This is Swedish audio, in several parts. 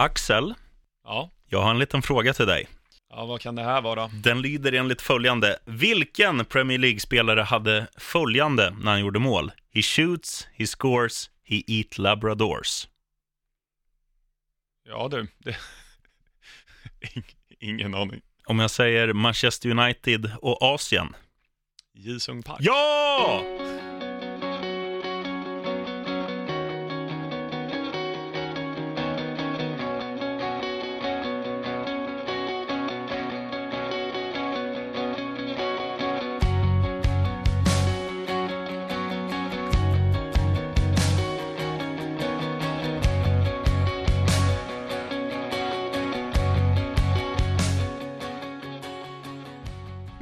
Axel, Ja. jag har en liten fråga till dig. ja, vad kan det här vara? Den lyder enligt följande. Vilken Premier League-spelare hade följande när han gjorde mål? He shoots, he scores, he eat labradors. Ja du, det... Ing- Ingen aning. Om jag säger Manchester United och Asien. Jisung Park. Ja!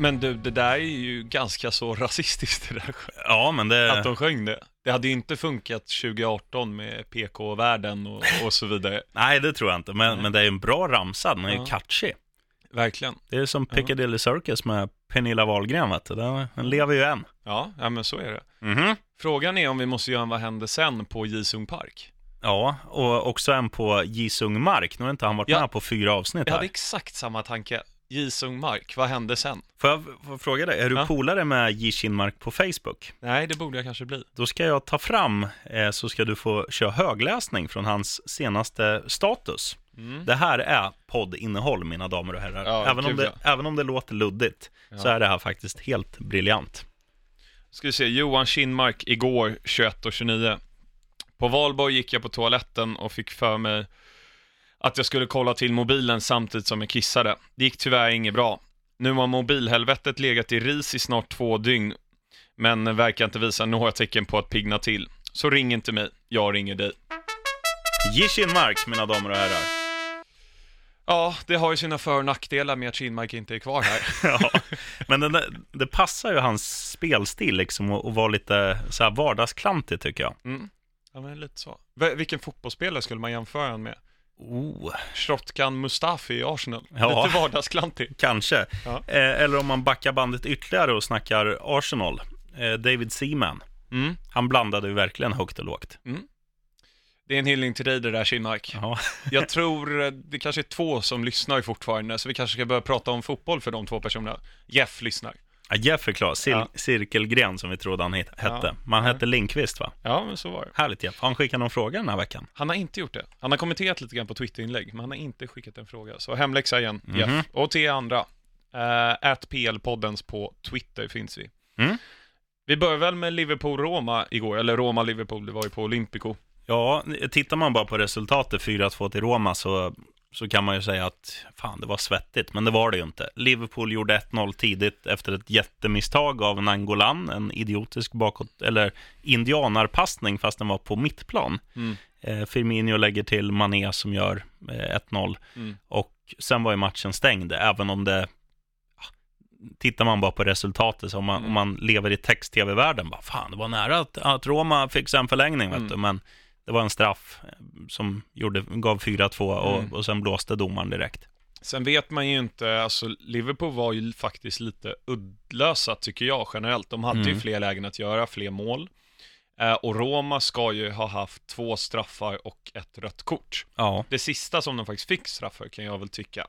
Men du, det där är ju ganska så rasistiskt det där. Ja, men Att det... de sjöng det. Det hade ju inte funkat 2018 med PK-världen och, och så vidare. Nej, det tror jag inte. Men, men det är ju en bra ramsa. Den är ju Ja. catchy. Verkligen. Det är som. Piccadilly Circus med Pernilla Wahlgren, vet du. Den, den lever ju än. Ja, ja, men så är det. Mhm. Frågan är om vi måste göra en Vad hände sen på Jisung Park. Ja, och också en på Jisung Mark. Nu har inte han varit Ja. med på fyra avsnitt Jag här. hade exakt samma tanke. Jisung Mark, vad hände sen? Får jag, får jag fråga dig, är du Ja. polare med Jishin Mark på Facebook? Nej, det borde jag kanske bli. Då ska jag ta fram, eh, så ska du få köra högläsning från hans senaste status. Mm. Det här är poddinnehåll, mina damer och herrar. Ja, även, om det, även om det låter luddigt, så Ja. är det här faktiskt helt briljant. Ska vi se, Johan Kinmark igår 21.29. På valborg gick jag på toaletten och fick för mig att jag skulle kolla till mobilen samtidigt som jag kissade. Det gick tyvärr inget bra. Nu har mobilhelvetet legat i ris i snart två dygn, men verkar inte visa några tecken på att pigna till. Så ring inte mig, jag ringer dig. Jishin Mark, mina damer och herrar. Ja, det har ju sina för och nackdelar med att Kinmark inte är kvar här. ja. Men där, det passar ju hans spelstil liksom och, och vara lite så här vardagsklantig tycker jag. Mm. Ja, men lite så. V- vilken fotbollsspelare skulle man jämföra honom med? Oh, Shrotkan Mustafi i Arsenal. Ja. Lite vardagsklantig. kanske. Ja. Eh, eller om man backar bandet ytterligare och snackar Arsenal. Eh, David Seaman. Mm. Han blandade ju verkligen högt och lågt. Det är en hyllning till dig det där Kinmark. Ja, Jag tror eh, det kanske är två som lyssnar fortfarande, så vi kanske ska börja prata om fotboll för de två personerna. Jeff lyssnar. Ja, är klar. Cir- Ja. Cirkelgren som vi trodde han het- hette. Ja. Man hette Linkvist va? Ja, men så var det. Härligt Jeff. Har han skickat någon fråga den här veckan? Han har inte gjort det. Han har kommenterat lite grann på Twitterinlägg, men han har inte skickat en fråga. Så hemläxa igen, Mhm. Jeff. Och till andra. Uh, PL-poddens på Twitter finns vi. Mm. Vi börjar väl med Liverpool-Roma igår, eller Roma-Liverpool, det var ju på Olympico. Ja, tittar man bara på resultatet 4-2 till Roma så, så kan man ju säga att fan, det var svettigt, men det var det ju inte. Liverpool gjorde 1-0 tidigt efter ett jättemisstag av Nangolan, en idiotisk bakåt, eller indianarpassning fast den var på mittplan. Mm. Eh, Firmino lägger till Mané som gör eh, 1-0 Mm. och sen var ju matchen stängd, även om det Tittar man bara på resultatet, så om man, Mm. om man lever i text-tv-världen, bara fan, det var nära att, att Roma fick en förlängning, vet Mm. du, men det var en straff som gjorde, gav 4-2 och, Mm. och sen blåste domaren direkt. Sen vet man ju inte, alltså Liverpool var ju faktiskt lite uddlösa tycker jag generellt. De hade ju Mm. fler lägen att göra, fler mål. Eh, och Roma ska ju ha haft två straffar och ett rött kort. Ja, Det sista som de faktiskt fick straffar kan jag väl tycka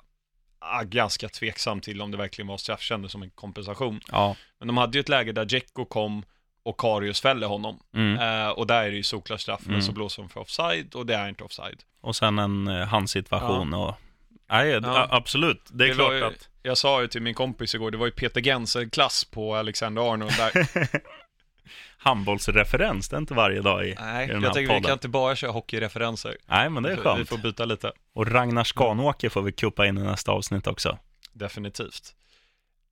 ah, ganska tveksam till om det verkligen var straff, kändes som en kompensation. ja. Men de hade ju ett läge där Dzeko kom och Karius fällde honom. Mm. Eh, och där är det ju solklar straff, men Mm. så blåser de för offside och det är inte offside. Och sen en eh, handsituation och... Nej, Ja. absolut. Det är Det klart ju- att... Jag sa ju till min kompis igår, det var ju Peter Genser-klass på Alexander Arnold där. Handbollsreferens, det är inte varje dag i, Nej, i den jag här tänker vi podden. kan inte bara köra hockeyreferenser. Nej, men det är Vi får- Vi skönt. får byta lite, Och Ragnar Skanåker får vi kuppa in i nästa avsnitt också. definitivt.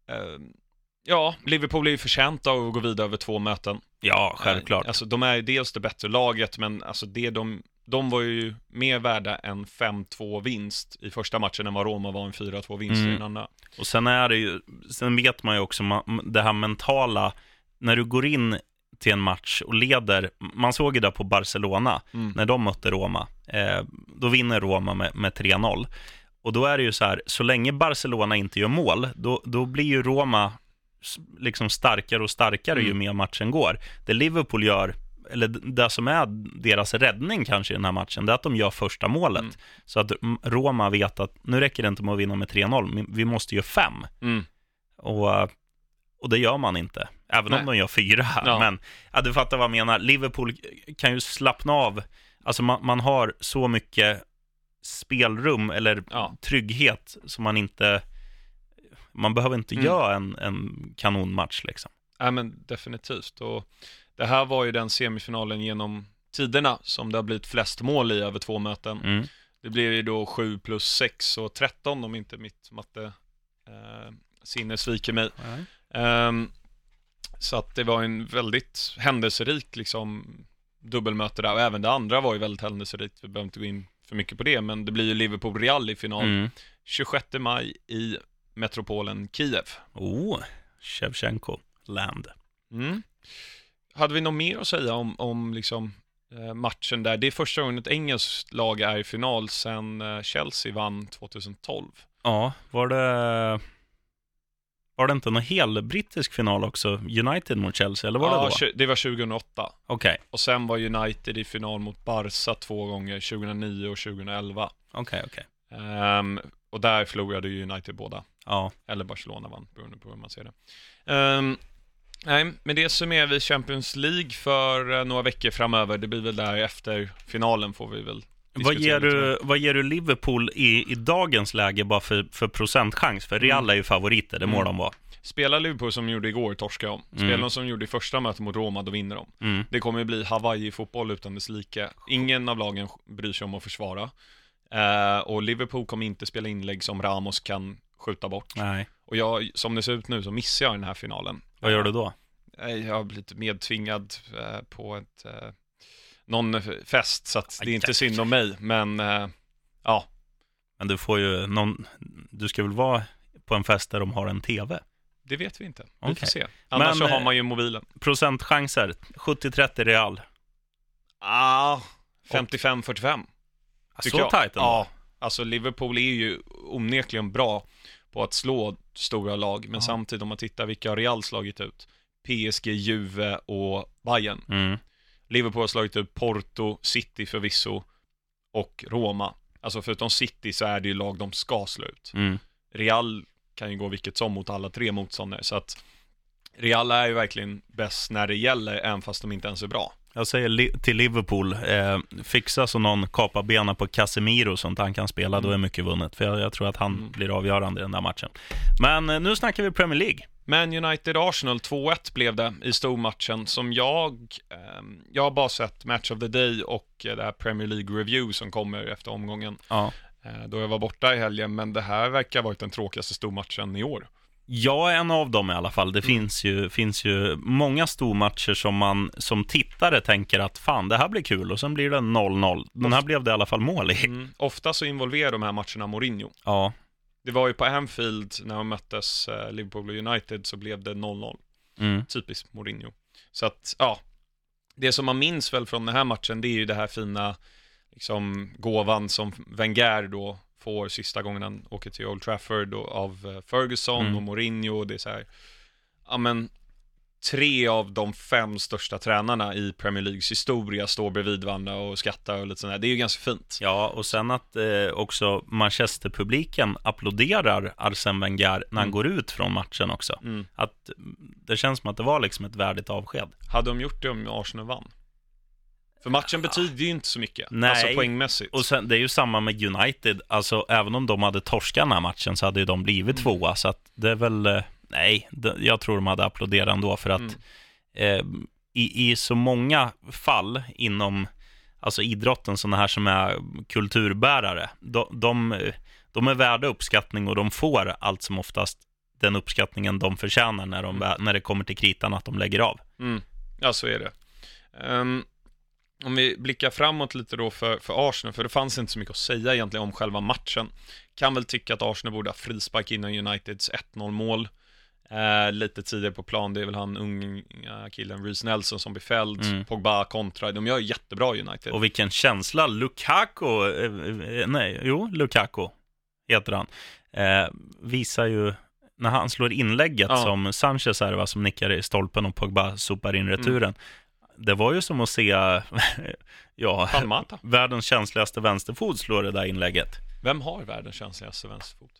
Ehm, ja, Liverpool är ju förtjänta av att gå vidare över två möten. Ja, självklart. Alltså, de är ju dels det bättre laget, men alltså det de, de var ju mer värda en 5-2 vinst i första matchen än vad Roma var en 4-2 vinst Mm. i den andra. Och sen är det ju, sen vet man ju också det här mentala, när du går in till en match och leder, man såg ju det på Barcelona, Mm. när de mötte Roma, eh, då vinner Roma med, med 3-0. Och då är det ju så här, så länge Barcelona inte gör mål, då, då blir ju Roma liksom starkare och starkare ju Mm. mer matchen går. Det Liverpool gör, eller det som är deras räddning kanske i den här matchen, det är att de gör första målet. Mm. Så att Roma vet att nu räcker det inte med att vinna med 3-0, vi måste göra fem. Mm. Och, och det gör man inte, även Nej. om de gör fyra. Ja. Men ja, du fattar vad jag menar, Liverpool kan ju slappna av. Alltså man, man har så mycket spelrum eller Ja. trygghet som man inte... Man behöver inte Mm. göra en, en kanonmatch liksom. Ja, men definitivt. Och det här var ju den semifinalen genom tiderna som det har blivit flest mål i över två möten. Mm. Det blir ju då 7 plus 6 och 13 om inte mitt matte eh, sinne sviker mig. Ehm, så att det var en väldigt händelserik liksom dubbelmöte där och även det andra var ju väldigt händelserikt. Vi behöver inte gå in för mycket på det, men det blir ju Liverpool-Real i final Mm. 26 maj i metropolen Kiev. Oh, Shevchenko land. Mm. Hade vi något mer att säga om, om liksom, eh, matchen där? Det är första gången ett engelskt lag är i final sedan eh, Chelsea vann 2012. Ja, var det... Var det inte någon hel brittisk final också? United mot Chelsea, eller var ja, det då? tju- det var 2008. Okej, Och sen var United i final mot Barca två gånger, 2009 och 2011. okej, okej. Ehm, och där förlorade ju United båda. Ja, Eller Barcelona vann, beroende på hur man ser det. Ehm, nej, med det summerar vi Champions League för eh, några veckor framöver. Det blir väl där efter finalen får vi väl vad ger, du, vad ger du Liverpool i, i dagens läge bara för, för procentchans? För Real Mm. är ju favoriter, det må Mm. de vara. Spelar Liverpool som de gjorde igår, torskar de. Spelar Mm. de som de gjorde i första mötet mot Roma, då vinner de. Mm. Det kommer bli Hawaii-fotboll utan dess like. Ingen av lagen bryr sig om att försvara. Eh, och Liverpool kommer inte spela inlägg som Ramos kan skjuta bort. Nej, Och jag, som det ser ut nu så missar jag den här finalen. vad gör du då? Eh, Jag har blivit medtvingad eh, på ett, eh, någon fest, så att det är inte synd om mig. Men ja, Men du får ju någon... Du ska väl vara på en fest där de har en TV? det vet vi inte. Vi Okej. får se. Annars Men, så har man ju mobilen. Procentchanser, 70-30 Real. Ah, 55-45. Så tajt ändå? Ja, alltså Liverpool är ju onekligen bra på att slå stora lag, men Ja. samtidigt om man tittar vilka har Real slagit ut. PSG, Juve och Bayern. Mm. Liverpool har slagit ut Porto, City förvisso och Roma. Alltså förutom City så är det ju lag de ska slå ut. Mm. Real kan ju gå vilket som mot alla tre motståndare, så att Real är ju verkligen bäst när det gäller, även fast de inte ens är bra. Jag säger li- till Liverpool, eh, fixa så någon kapar benen på Casemiro så att han kan spela, då är mycket vunnet. För jag, jag tror att han Mm. blir avgörande i den där matchen. Men eh, nu snackar vi Premier League. Men United-Arsenal 2-1 blev det i stormatchen som jag, ehm, jag har bara sett Match of the Day och eh, det här Premier League Review som kommer efter omgången, Ja. eh, då jag var borta i helgen, men det här verkar ha varit den tråkigaste stormatchen i år. Jag är en av dem i alla fall. Det Mm. finns, ju, finns ju många stormatcher som man som tittare tänker att fan, det här blir kul och sen blir det 0-0. Den här blev det i alla fall mål i. Mm. Ofta så involverar de här matcherna Mourinho. Ja, Det var ju på Anfield när de möttes eh, Liverpool och United så blev det 0-0. mm. Typiskt Mourinho. Så att, ja. Det som man minns väl från den här matchen, det är ju det här fina, liksom, gåvan som Wenger då får sista gången han åker till Old Trafford och, av eh, Ferguson Mm. och Mourinho och det är så här, ja men, tre av de fem största tränarna i Premier Leagues historia står bredvid varandra och skrattar och lite sådär. Det är ju ganska fint. ja och sen att eh, också Manchester-publiken applåderar Arsene Wenger när han Mm. går ut från matchen också. Mm. Att det känns som att det var liksom ett värdigt avsked. Hade de gjort det om Arsenal vann? För matchen betyder ju inte så mycket, Nej. alltså poängmässigt. Och sen, det är ju samma med United, alltså även om de hade torskat den här matchen så hade ju de blivit Mm. tvåa, så att det är väl, eh, nej, jag tror de hade applåderat ändå för att Mm. eh, i, i så många fall inom alltså idrotten, sådana här som är kulturbärare, de, de, de är värda uppskattning och de får allt som oftast den uppskattningen de förtjänar när, de, Mm. när det kommer till kritan, att de lägger av. Mm. Ja, så är det. Ehm, om vi blickar framåt lite då för, för Arsenal, för det fanns inte så mycket att säga egentligen om själva matchen. Kan väl tycka att Arsenal borde ha frispark innan Uniteds 1-0 mål. Eh, lite tidigare på plan, det är väl han unga killen Reece Nelson som blir fälld. Mm. Pogba kontra, de gör jättebra United. Och vilken känsla Lukaku, eh, eh, nej, jo, Lukaku heter han, eh, visar ju när han slår inlägget Ja. som Sanchez är va, som nickar i stolpen och Pogba sopar in returen. Det var ju som att se ja, världens känsligaste vänsterfot slå det där inlägget. Vem har världens känsligaste vänsterfot?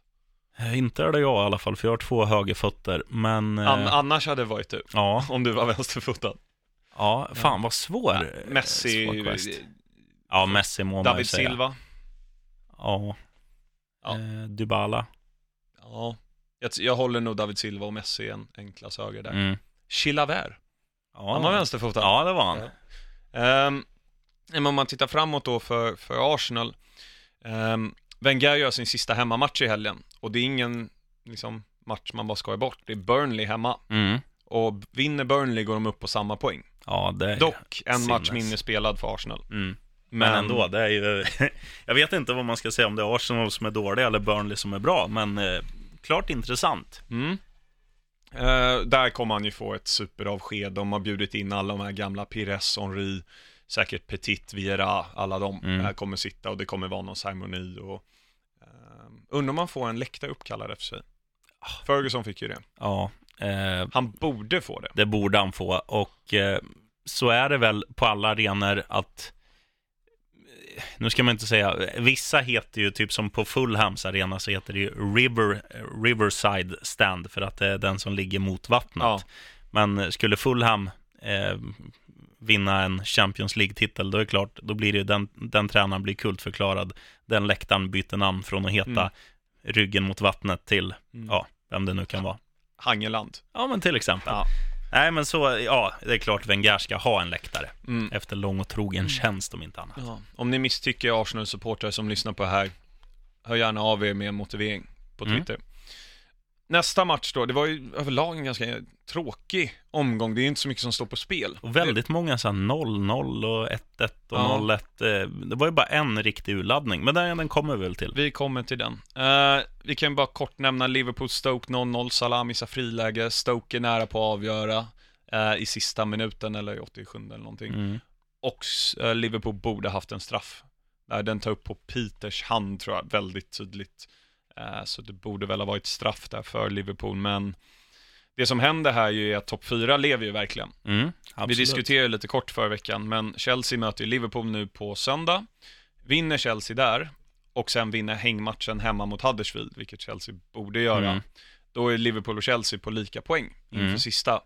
Eh, Inte är det jag i alla fall, för jag har två högerfötter. Men eh, An- annars hade det varit du, ja, om du var vänsterfotad. ja, fan vad svår. eh, Messi, svår quest. Ja, Messi må man David säga. Silva. Ja. Ja. Eh, Dybala. Ja, jag, jag håller nog David Silva och Messi en, en klass högre där. Mm. Chilavert, Ja, han var vänsterfotad. Ja, det var han. Ja. Ehm, men om man tittar framåt då för, för Arsenal. Um, Wenger gör sin sista hemmamatch i helgen och det är ingen liksom, match man bara skojar bort. Det är Burnley hemma Mm. och vinner Burnley går de upp på samma poäng. Ja, det är Dock en sinnes. match mindre spelad för Arsenal. Mm. Men, ändå, det är ju... jag vet inte vad man ska säga om det är Arsenal som är dåliga eller Burnley som är bra, men eh, klart intressant. Mm. Eh, där kommer han ju få ett superavsked. De har bjudit in alla de här gamla Pires, Henry, säkert Petit, Vieira, alla de Mm. eh, kommer sitta och det kommer vara någon ceremoni och uh, undrar om man får en läktare uppkallad efter sig. Ferguson fick ju det. Ja, eh, Han borde få det. det borde han få. Och eh, så är det väl på alla arenor att nu ska man inte säga, vissa heter ju typ som på Fulhams arena så heter det ju River, Riverside Stand för att det är den som ligger mot vattnet. Ja. Men skulle Fulham eh, vinna en Champions League-titel, då är det klart, då blir det ju den, den tränaren blir kultförklarad. Den läktaren byter namn från att heta Mm. ryggen mot vattnet till, Mm. ja, vem det nu kan vara. Hangeland. Ja, men till exempel. Ja. Nej, men så, ja, det är klart Wenger ska ha en läktare. Mm. Efter lång och trogen tjänst om inte annat. Ja. Om ni misstycker Arsenal-supportrar som lyssnar på det här, hör gärna av er med en motivering på Mm. Nästa match då, det var ju överlag en ganska tråkig omgång. Det är inte så mycket som står på spel. Och väldigt många så här 0-0 och 1-1 och Ja. 0-1. eh, Det var ju bara en riktig urladdning, men den, den kommer vi väl till. Vi kommer till den. Eh, vi kan bara kort nämna Liverpool-Stoke 0-0. Salah missar friläge. Stoke är nära på att avgöra eh, i sista minuten eller i 87 eller någonting. Mm. Och eh, Liverpool borde haft en straff. Där den tar upp på Peters hand tror jag, väldigt tydligt. Eh, så det borde väl ha varit straff där för Liverpool, men det som händer här ju är att topp 4 lever ju verkligen. Mm, Vi diskuterade lite kort förra veckan, men Chelsea möter Liverpool nu på söndag. Vinner Chelsea där och sen vinner hängmatchen hemma mot Huddersfield, vilket Chelsea borde göra. Mm. Då är Liverpool och Chelsea på lika poäng inför Mm. sista.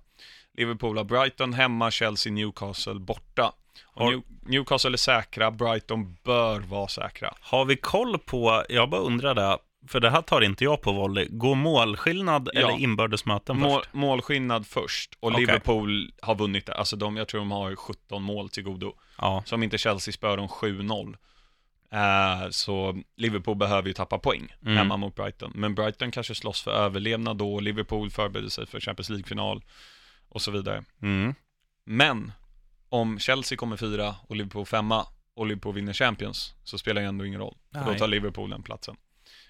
Liverpool har Brighton hemma, Chelsea, Newcastle borta. New- Newcastle är säkra, Brighton bör vara säkra. Har vi koll på, jag bara undrar det, för det här tar inte jag på volley. Går målskillnad Ja. eller inbördes möten Mål, först? målskillnad först och Okej. Liverpool har vunnit det. Alltså de, jag tror de har 17 mål till godo. Ja, Så om inte Chelsea spör dem 7-0. Eh, så Liverpool behöver ju tappa poäng Mm. hemma mot Brighton. Men Brighton kanske slåss för överlevnad då, Liverpool förbereder sig för Champions League-final och så vidare. mm. Men om Chelsea kommer fyra och Liverpool femma och Liverpool vinner Champions så spelar det ändå ingen roll. För då tar Liverpool den platsen.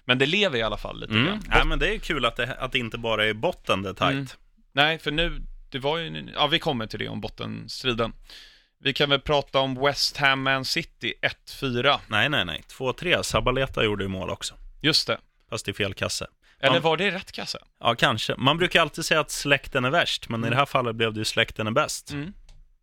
Men det lever i alla fall lite Mm. grann. Nej, men det är kul att det, att det inte bara är botten det är tajt. Mm. Nej, för nu, det var ju, ja vi kommer till det om bottenstriden. Vi kan väl prata om West Ham Man City 1-4. Nej, nej, nej. 2-3. Sabaleta gjorde ju mål också. Just det. Fast i fel kasse. Eller var det rätt kasse? Ja, kanske. Man brukar alltid säga att släkten är värst, men i det här fallet blev det ju släkten är bäst. Mm.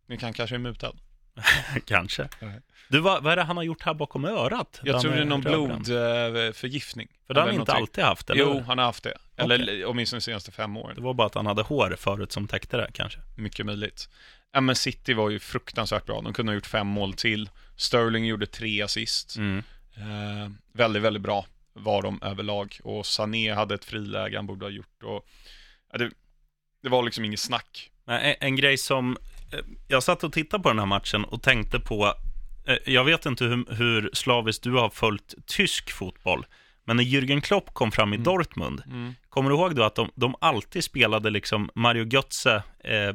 Ni kan kanske är mutad. kanske. Nej. Du, vad, vad är det han har gjort här bakom örat? Jag tror det är någon rödbränd. blodförgiftning. För det har han inte alltid haft, eller Jo, han har haft det. Eller åtminstone de senaste fem åren. Det var bara att han hade hår förut som täckte det, kanske. Mycket möjligt. Ja, men City var ju fruktansvärt bra. De kunde ha gjort fem mål till. Sterling gjorde tre assist. Mm. Eh, väldigt, väldigt bra var de överlag. Och Sané hade ett friläge han borde ha gjort. Och, ja, det, det var liksom inget snack. En, en grej som... eh, Jag satt och tittade på den här matchen och tänkte på... eh, Jag vet inte hur, hur slaviskt du har följt tysk fotboll, men när Jürgen Klopp kom fram i Mm. Dortmund, Mm. kommer du ihåg då att de, de alltid spelade liksom Mario Götze eh,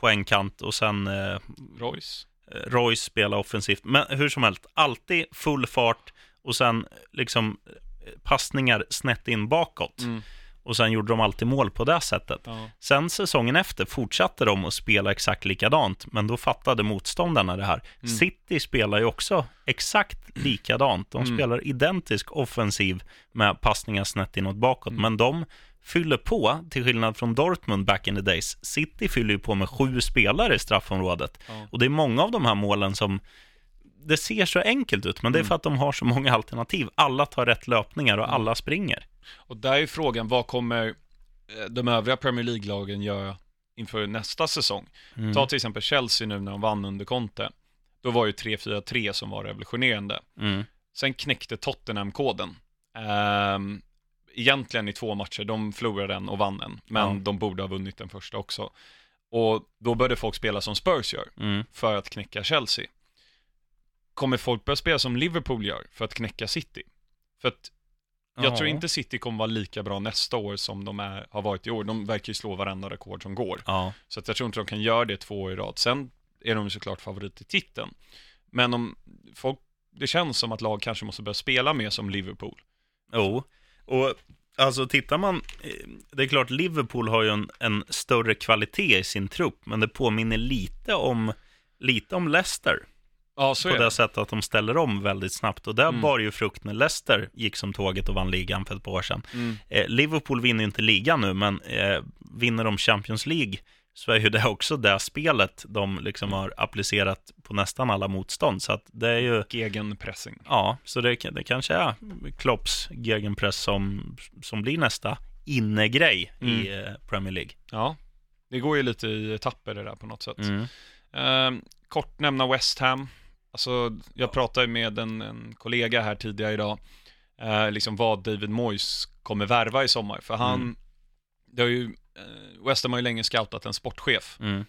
på en kant och sen eh, Royce. Royce spela offensivt. Men hur som helst, alltid full fart och sen liksom eh, passningar snett in bakåt. Mm. Och sen gjorde de alltid mål på det sättet. Ja. Sen säsongen efter fortsatte de att spela exakt likadant, men då fattade motståndarna det här. Mm. City spelar ju också exakt likadant. De Mm. spelar identisk offensiv med passningar snett inåt bakåt, Mm. men de fyller på, till skillnad från Dortmund back in the days. City fyller ju på med sju spelare i straffområdet. Ja. Och det är många av de här målen som det ser så enkelt ut, men det är Mm. för att de har så många alternativ. Alla tar rätt löpningar och alla springer. Och där är frågan, vad kommer eh, de övriga Premier League-lagen göra inför nästa säsong? Mm. Ta till exempel Chelsea nu när de vann under Conte. Då var ju 3-4-3 som var revolutionerande. Mm. Sen knäckte Tottenham koden. Ehm, egentligen i två matcher, de förlorade en och vann en, men Ja. de borde ha vunnit den första också. Och då började folk spela som Spurs gör, Mm. för att knäcka Chelsea. Kommer folk börja spela som Liverpool gör, för att knäcka City? För att jag Ja. tror inte City kommer vara lika bra nästa år som de är, har varit i år. De verkar ju slå varenda rekord som går. Ja. Så att jag tror inte de kan göra det två år i rad. Sen är de såklart favorit i titeln. Men om folk, det känns som att lag kanske måste börja spela mer som Liverpool. Jo, och alltså tittar man, eh, det är klart Liverpool har ju en, en större kvalitet i sin trupp, men det påminner lite om, lite om Leicester. Ja, på det det. sättet att de ställer om väldigt snabbt. Och där Mm. bar ju frukt när Leicester gick som tåget och vann ligan för ett par år sedan. Mm. Eh, Liverpool vinner ju inte ligan nu, men eh, vinner de Champions League så är ju det också det spelet de liksom har applicerat på nästan alla motstånd. Så att det är ju, Gegenpressing. ja, så det, det kanske är Klopps gegenpress som, som blir nästa innegrej i Mm. eh, Premier League. Ja, det går ju lite i etapper det där på något sätt. Mm. Eh, kort nämna West Ham. Alltså, jag pratade med en, en kollega här tidigare idag, eh, liksom vad David Moyes kommer värva i sommar. För han, Mm. det har ju, eh, West Ham har ju länge scoutat en sportchef. Mm.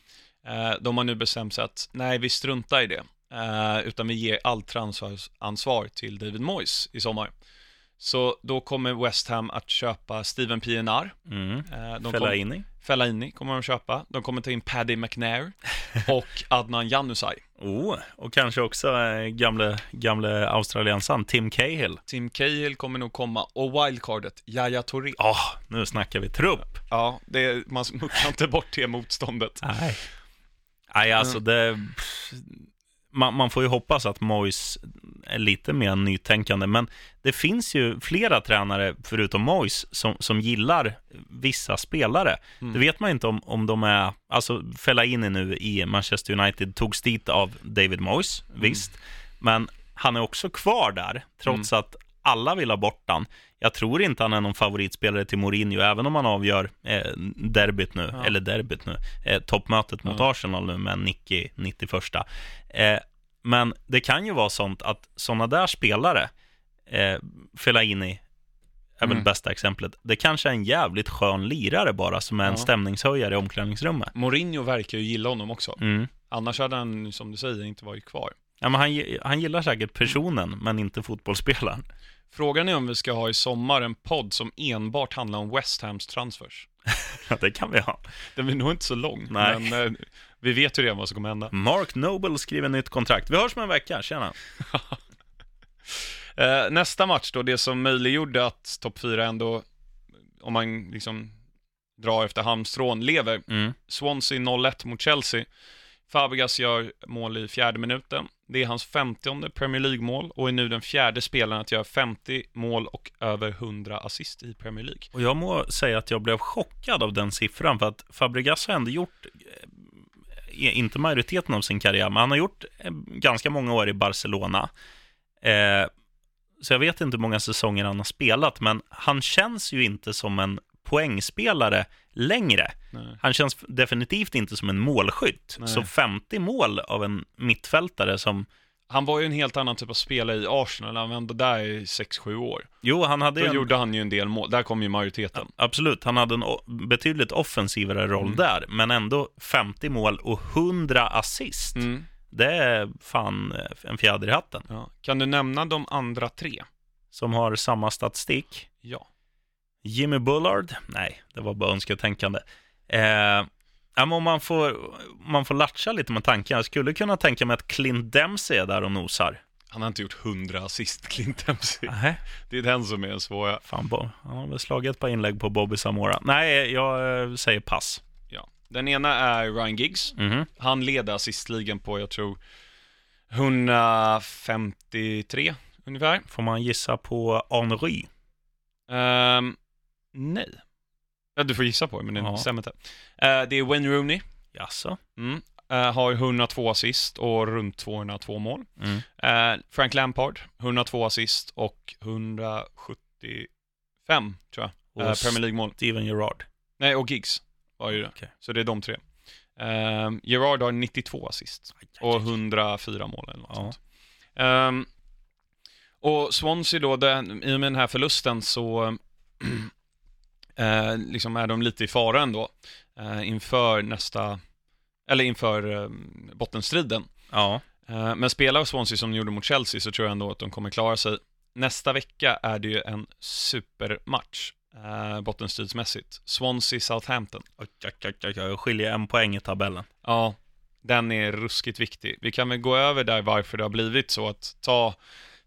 Eh, de har nu bestämt sig att, nej, vi struntar i det. Eh, utan vi ger allt transferansvar till David Moyes i sommar. Så då kommer West Ham att köpa Steven Pienaar. Mm. Eh, de Fellaini. Fellaini kommer de köpa. De kommer ta in Paddy McNair och Adnan Januzaj. Oh, och kanske också eh, gamle, gamle australiensaren Tim Cahill. Tim Cahill kommer nog komma och wildcardet, Yahya Touré. Ja, nu snackar vi trupp. Ja, det, man smuckar inte bort det motståndet. Nej. Nej, alltså det... Man, man får ju hoppas att Moyes är lite mer nytänkande, men det finns ju flera tränare, förutom Moyes, som, som gillar vissa spelare. Mm. Det vet man inte om, om de är... Alltså, Fellaini nu i Manchester United togs dit av David Moyes, visst. Men han är också kvar där, trots att alla vill ha bort han. Jag tror inte han är någon favoritspelare till Mourinho, även om han avgör eh, derbyt nu, Ja. eller derbyt nu, eh, toppmötet mot Ja. Arsenal nu med Nicky 91. Eh, men det kan ju vara sånt att sådana där spelare, eh, Fellaini är väl Mm. bästa exemplet, det kanske är en jävligt skön lirare bara, som är en Ja. stämningshöjare i omklädningsrummet. Mourinho verkar ju gilla honom också. Mm. Annars hade han, som du säger, inte varit kvar. Ja, men han, han gillar säkert personen, men inte fotbollsspelaren. Frågan är om vi ska ha i sommar en podd som enbart handlar om West Hams transfers. Ja, det kan vi ha. Den blir nog inte så lång, Nej. men eh, vi vet ju redan vad som kommer hända. Mark Noble skriver nytt kontrakt. Vi hörs om en vecka, tjena. Eh, nästa match då, det som möjliggjorde att topp 4 ändå, om man liksom drar efter halmstrån, lever. Mm. Swansea 0-1 mot Chelsea. Fabregas gör mål i fjärde minuten. Det är hans 50 Premier League-mål och är nu den fjärde spelaren att göra 50 mål och över 100 assist i Premier League. Och jag må säga att jag blev chockad av den siffran, för att Fabregas har ändå gjort, eh, inte majoriteten av sin karriär, men han har gjort eh, ganska många år i Barcelona. Eh, så jag vet inte hur många säsonger han har spelat, men han känns ju inte som en poängspelare längre. Nej. Han känns definitivt inte som en målskytt. Nej. Så 50 mål av en mittfältare som, Han var ju en helt annan typ av spelare i Arsenal, han var ändå där i 6-7 år. jo, han hade Då en, gjorde han ju en del mål, där kom ju majoriteten. Absolut, han hade en betydligt offensivare roll Mm. där, men ändå 50 mål och 100 assist. Mm. Det är fan eh, en fjäder i hatten. Ja. Kan du nämna de andra tre? Som har samma statistik. Ja. Jimmy Bullard? Nej, det var bara önsketänkande. Eh, om man får, man får latcha lite med tanken. Jag skulle kunna tänka mig att Clint Dempsey är där och nosar. Han har inte gjort 100 assist, Clint Dempsey. Nej, Det är den som är den svåra. fan Bob. Han har väl slagit ett par inlägg på Bobby Samora. Nej, jag eh, säger pass. Ja. Den ena är Ryan Giggs. Mhm. Han leder assistligan på, jag tror, 153 ungefär. Får man gissa på Henry? Ehm, nej. Ja, du får gissa på det, men det Ja. stämmer inte. Eh, det är Wayne Rooney. Jaså? Mm. Eh, har 102 assist och runt 202 mål. Mm. Eh, Frank Lampard, 102 assist och 175, tror jag. Och Eh, Premier League-mål. Steven Gerrard. Nej, och Giggs var ju det. Okej. Så det är de tre. Eh, Gerard har 92 assist och 104 mål eller något Ja. sånt. Ehm, och Swansea då, den, i och med den här förlusten så eh, liksom är de lite i fara ändå eh, inför nästa, eller inför eh, bottenstriden. Ja. Eh, men spelar Swansea som de gjorde mot Chelsea så tror jag ändå att de kommer klara sig. Nästa vecka är det ju en supermatch eh, bottenstridsmässigt. Swansea-Southampton. Oj. Skiljer en poäng i tabellen. Ja, den är ruskigt viktig. Vi kan väl gå över där varför det har blivit så att ta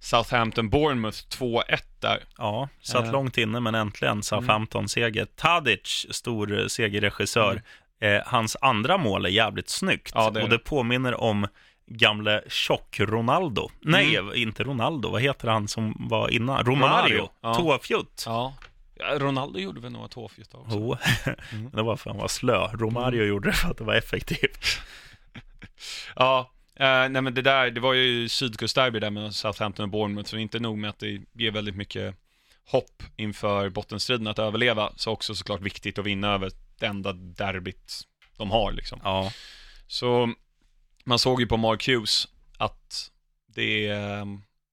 Southampton-Bournemouth 2-1 där. Ja, satt Eh. långt inne men äntligen Southampton-seger. Tadic, stor eh, segerregissör. Eh, hans andra mål är jävligt snyggt. Ja, det är och det. det påminner om gamle tjock-Ronaldo. Nej, inte Ronaldo. Vad heter han som var innan? Romario. Romario, ja. Tåfjutt. Ja. Ronaldo gjorde väl några tåfjutt också. Jo, Mm. det var för att han var slö. Romario gjorde det för att det var effektivt. Ja, eh, nej men det där, det var ju sydkustderby där med Southampton och Bournemouth, så inte nog med att det ger väldigt mycket hopp inför bottenstriden att överleva, så också såklart viktigt att vinna över det enda derbyt de har liksom. Ja, Så man såg ju på Mark Hughes att det eh,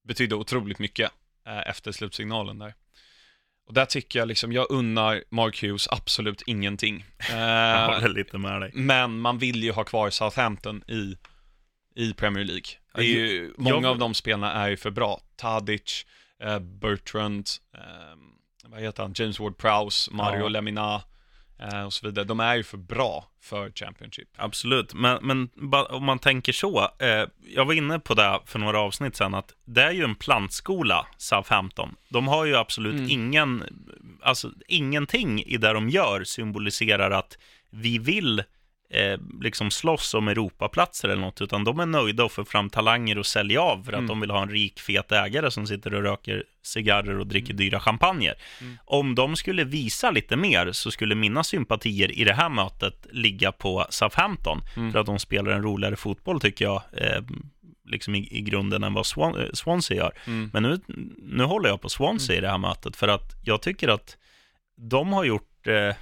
betydde otroligt mycket eh, efter slutsignalen där. Och där tycker jag liksom, jag unnar Mark Hughes absolut ingenting. jag håller lite med dig. men man vill ju ha kvar Southampton i, i Premier League. Det är ju, många jag- av de spelarna är ju för bra. Tadic, eh, Bertrand, eh, vad heter han, James Ward-Prowse, Mario Ja. Lemina eh, och så vidare. De är ju för bra för Championship. Absolut, men, men om man tänker så. Eh, jag var inne på det för några avsnitt sedan, att det är ju en plantskola, Southampton. De har ju absolut Mm. ingen, alltså ingenting i det de gör symboliserar att vi vill eh, liksom slåss om Europaplatser eller något, utan de är nöjda att få fram talanger och sälja av för att Mm. de vill ha en rik, fet ägare som sitter och röker cigarrer och dricker dyra champagner. Mm. Om de skulle visa lite mer så skulle mina sympatier i det här mötet ligga på Southampton, Mm. för att de spelar en roligare fotboll tycker jag, eh, liksom i, i grunden än vad Swan, eh, Swansea gör. Mm. Men nu, nu håller jag på Swansea i det här mötet, för att jag tycker att de har gjort, eh,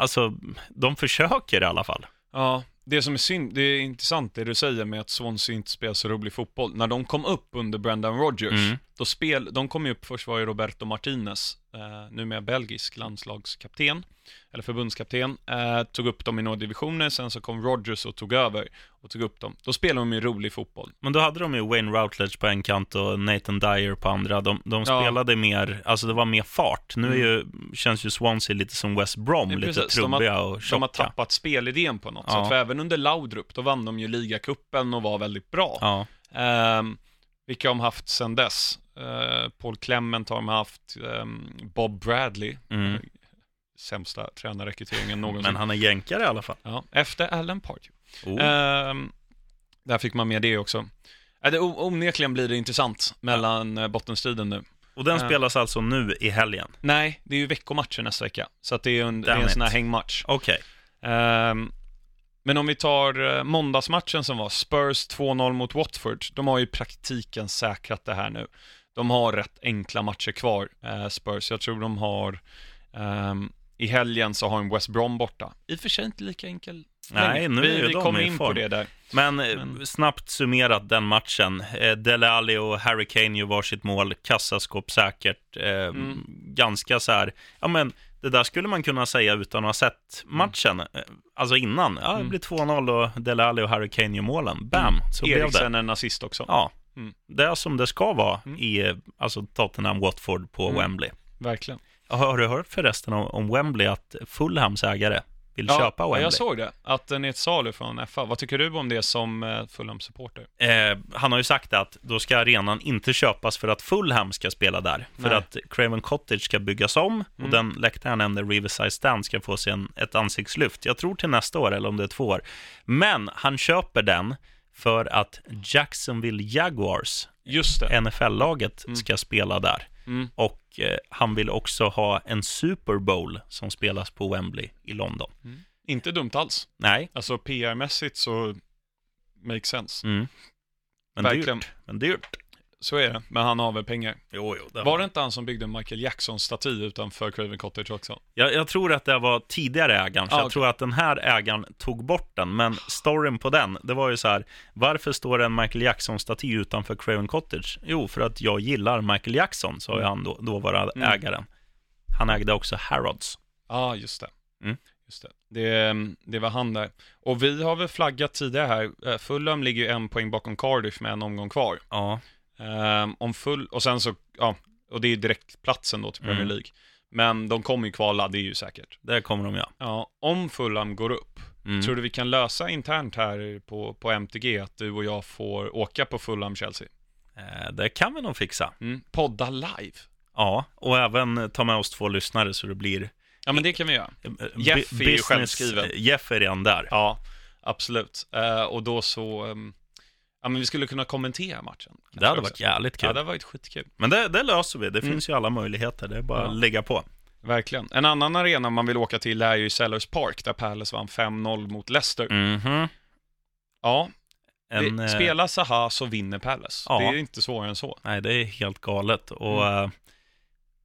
alltså, de försöker i alla fall. Ja, det som är synd, det är intressant det du säger med att Swansea inte spelar så rolig fotboll. När de kom upp under Brendan Rodgers, Mm. Då spel, de kom ju upp, först var ju Roberto Martinez, eh, numera belgisk landslagskapten, eller förbundskapten, eh, tog upp dem i några divisioner, sen så kom Rodgers och tog över och tog upp dem. Då spelade de ju rolig fotboll. Men då hade de ju Wayne Routledge på en kant och Nathan Dyer på andra. De, de Ja. spelade mer, alltså det var mer fart. Nu är ju, känns ju Swansea lite som West Brom, Ja, lite precis. De har- trubbiga och De har tjocka. tappat spelidén på något Ja. sätt, för även under Laudrup, då vann de ju ligacupen och var väldigt bra. Ja, Um, vilka de haft sedan dess? Eh, Paul Clement har de haft, ehm, Bob Bradley, mm. eh, sämsta tränarrekryteringen någonsin. men han är jänkare i alla fall. ja, efter Alan Pardew. Oh. Ehm, där fick man med det också. Äh, det, onekligen blir det intressant mellan ja. bottenstriden nu. och den ja. spelas alltså nu i helgen. Nej, det är ju veckomatcher nästa vecka, så att det är en, det är en sån här hängmatch. Okej. Ehm, men om vi tar eh, måndagsmatchen som var Spurs 2-0 mot Watford. De har ju i praktiken säkrat det här nu. De har rätt enkla matcher kvar, eh, Spurs. Jag tror de har ehm, i helgen så har de West Brom borta. I och för sig inte lika enkel. Nej, nu är vi, ju vi kommer in på form. det där. Men, eh, Men- snabbt summerat den matchen. Eh, Dele Alli och Harry Kane gör varsitt mål, kassaskåp säkert. Eh, Mm. Ganska så här, ja men det där skulle man kunna säga utan att ha sett matchen. Eh, Alltså innan, ja det Mm. blir 2-0 och Dele Alli och Harry Kane gör målen. Bam, så blev det. Eriksen en assist också. Ja, Mm. det är som det ska vara Mm. i eh, alltså Tottenham-Watford på Mm. Wembley. Verkligen. Har du hört förresten om, om Wembley att Fulhams ägare, vill Ja, köpa ja, Wembley. jag såg det. Att den är ett salu från FA. Vad tycker du om det som eh, Fulham-supporter? Eh, han har ju sagt att då ska arenan inte köpas för att Fulham ska spela där. För Nej. att Craven Cottage ska byggas om och Mm. den läktaren nämnde Riverside Stand ska få sig en, ett ansiktslyft. Jag tror till nästa år eller om det är två år. Men han köper den för att Jacksonville Jaguars. NFL-laget, Mm. ska spela där. Mm. Och eh, han vill också ha en Super Bowl som spelas på Wembley i London. Inte dumt alls. Nej. Alltså PR-mässigt så makes sense. Mm. Men Verkligen. dyrt. Men dyrt. Så är det, men han har väl pengar. Jo, jo. Det Var det inte han som byggde en Michael Jackson-staty utanför Craven Cottage också? Jag, jag tror att det var tidigare ägaren, så Ah, jag okej. tror att den här ägaren tog bort den. Men storyn på den, det var ju så här, varför står det en Michael Jackson-staty utanför Craven Cottage? Jo, för att jag gillar Michael Jackson, sa ju han då, då var Mm. ägaren. Han ägde också Harrods. Ja, ah, just det. Mm. Just det. det. Det var han där. Och vi har väl flaggat tidigare här. Eh, Fulham ligger ju en poäng bakom Cardiff med en omgång kvar. Ja, Ehm, om full, och sen så, ja, och det är direktplatsen då till Premier Mm. League. Men de kommer ju kvala, det är ju säkert. det kommer de ja. Ja, om Fulham går upp, Mm. tror du vi kan lösa internt här på, på MTG att du och jag får åka på Fulham-Chelsea? Eh, det kan vi nog fixa. Mm. Podda live? Ja, och även ta med oss två lyssnare så det blir... Ja, men det kan vi göra. eh, Jeff bu- är ju självskriven. Jeff är redan där. Ja, absolut. Eh, och då så, ehm, ja men vi skulle kunna kommentera matchen. det hade också. varit jävligt kul. Ja, det har varit skitkul. Men det, det löser vi. Det Mm. finns ju alla möjligheter. Det är bara Ja. att lägga på. Verkligen. En annan arena man vill åka till är ju Sellers Park, där Palace vann 5-0 mot Leicester. Mhm. Ja, En, det, eh, spela Zaha så vinner Palace. ja. Det är inte svårare än så. Nej, det är helt galet. Och eh,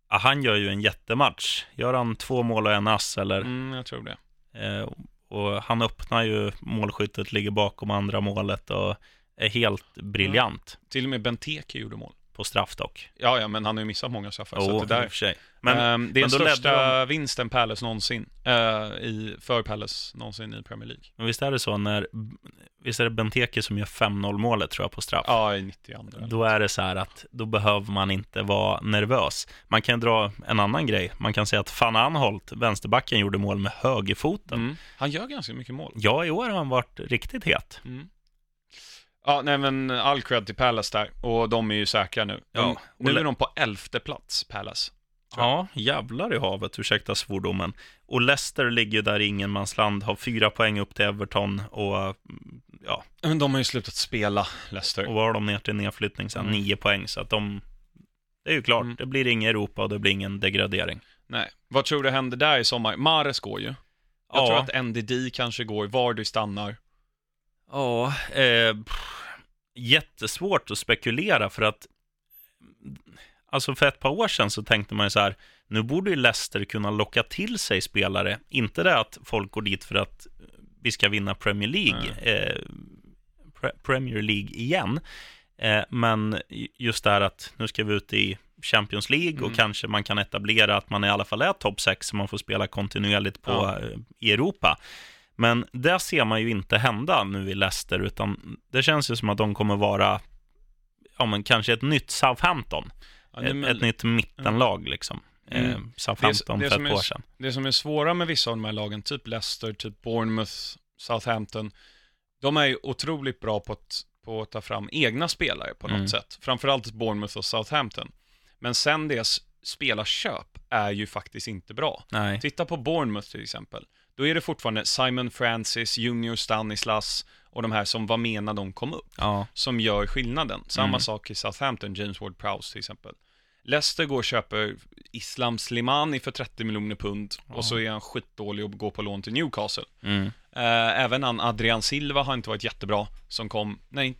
ja, han gör ju en jättematch. Gör han två mål och en ass, eller? Mm, jag tror det. Eh, och han öppnar ju målskyttet, ligger bakom andra målet och är helt briljant Till och med Benteke gjorde mål. på straff dock. Ja, ja, men han har ju missat många straffar. så Jo, att det där, för. Men Ehm, det är den största vinsten Palace någonsin, eh, i, för Palace någonsin i Premier League. Men visst är det så när, visst är det Benteke som gör 5-0 målet tror jag på straff? Ja, i 92. Då är det så här att då behöver man inte vara nervös. Man kan dra en annan grej. Man kan säga att Van Anholt, vänsterbacken, gjorde mål med högerfoten. Mm. Han gör ganska mycket mål. Ja, i år har han varit riktigt het. Mm. Ja, nej men all cred till Palace där, och de är ju säkra nu. Ja, nu är de på elfte plats, Palace. Ja, jävlar i havet, ursäkta svordomen. Och Leicester ligger där i ingenmansland, har fyra poäng upp till Everton och mm, ja, Men de har ju slutat spela, Leicester. och vad har de ner till nedflyttning sen? Mm. Nio poäng, så att de... Det är ju klart, Mm. det blir ingen Europa och det blir ingen degradering. Nej. Vad tror du händer där i sommar? Mares går ju. Jag Ja. tror att NDD kanske går, Vardy stannar. Ja, eh, pff, jättesvårt att spekulera för att Alltså för ett par år sedan så tänkte man ju så här, nu borde ju Leicester kunna locka till sig spelare. Inte det att folk går dit för att vi ska vinna Premier League, eh, Pre- Premier League igen. Eh, men just det här att nu ska vi ut i Champions League och Mm. kanske man kan etablera att man i alla fall är topp 6 så man får spela kontinuerligt på, Ja. eh, i Europa. Men det ser man ju inte hända nu i Leicester, utan det känns ju som att de kommer vara, ja men kanske ett nytt Southampton. Ja, ett, men ett nytt mittenlag liksom. Mm. Eh, Southampton Det- det för ett är år sedan. Det som är svåra med vissa av de här lagen, typ Leicester, typ Bournemouth, Southampton, de är ju otroligt bra på att, på att ta fram egna spelare på något Mm. sätt. Framförallt Bournemouth och Southampton. Men sen deras spelarköp är ju faktiskt inte bra. Nej. Titta på Bournemouth till exempel. Då är det fortfarande Simon Francis, Junior Stanislas och de här som var med när de kom upp, Ja. som gör skillnaden. Samma Mm. sak i Southampton, James Ward-Prowse till exempel. Leicester går och köper Islam Slimani för 30 miljoner pund Ja. och så är han skitdålig och går på lån till Newcastle. Mm. Eh, även han Adrian Silva har inte varit jättebra, som kom, nej,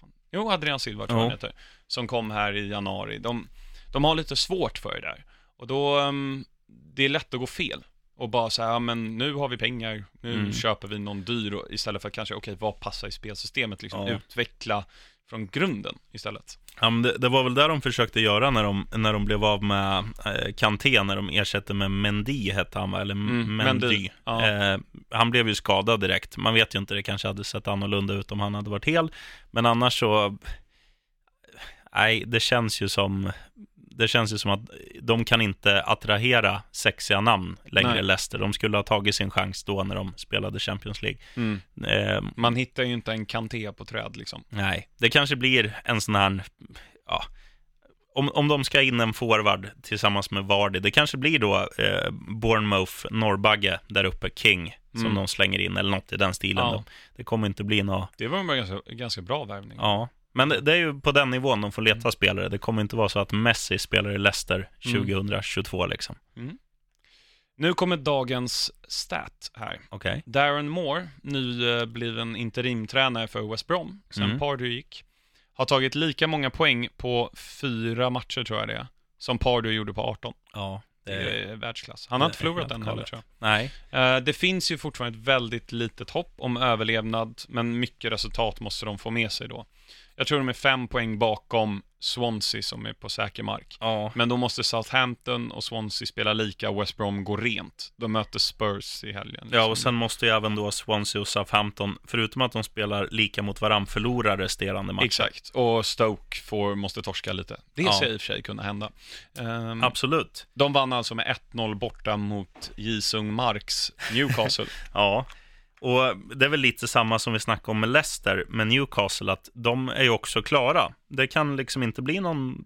fan. jo Adrian Silva tror jag han heter, som kom här i januari. De, de har lite svårt för det där. Och då, ehm, det är lätt att gå fel. Och bara säga, ja men nu har vi pengar, nu Mm. köper vi någon dyr och, istället för att kanske, okej, vad passar i spelsystemet liksom, Ja. utveckla från grunden istället. Ja, men det, det var väl det de försökte göra när de, när de blev av med eh, Kanté, när de ersatte med Mendy, hette han va? Eller Mm, Mendy. Mendy, ja. Eh, han blev ju skadad direkt. Man vet ju inte, det kanske hade sett annorlunda ut om han hade varit hel. Men annars så, nej, det känns ju som, det känns ju som att de kan inte attrahera sexiga namn längre, Nej. Leicester. De skulle ha tagit sin chans då när de spelade Champions League. Mm. Eh, Man hittar ju inte en Kanté på träd liksom. nej, det kanske blir en sån här, ja, om, om de ska in en forward tillsammans med Vardy, det kanske blir då eh, Bournemouth, Norrbagge där uppe, King, som Mm. de slänger in, eller något i den stilen. Ja. Det kommer inte bli något, Det var en ganska, ganska bra värvning. ja. Men det, det är ju på den nivån de får leta Mm. spelare. Det kommer inte vara så att Messi spelar i Leicester 2022 liksom. Nu kommer dagens stat här. Okej. Darren Moore, nybliven interimtränare för West Brom, sen Mm. Pardew gick, har tagit lika många poäng på fyra matcher tror jag det är, som Pardew gjorde på 18. Ja, Det det, är världsklass. Han har inte är förlorat än heller tror nej. jag. Eh, Det finns ju fortfarande ett väldigt litet hopp om överlevnad, men mycket resultat måste de få med sig då. Jag tror de är fem poäng bakom Swansea som är på säker mark. Ja, Men då måste Southampton och Swansea spela lika och West Brom gå rent. De möter Spurs i helgen. Ja, liksom. och sen måste ju även då Swansea och Southampton, förutom att de spelar lika mot varandra, förlora resterande matcher. Exakt, och Stoke får, måste torska lite. Det Ja. ser i och för sig kunna hända. Ehm, Absolut. de vann alltså med 1-0 borta mot Jisung Marks Newcastle. Ja, och det är väl lite samma som vi snackade om med Leicester, med Newcastle, att de är ju också klara. Det kan liksom inte bli någon...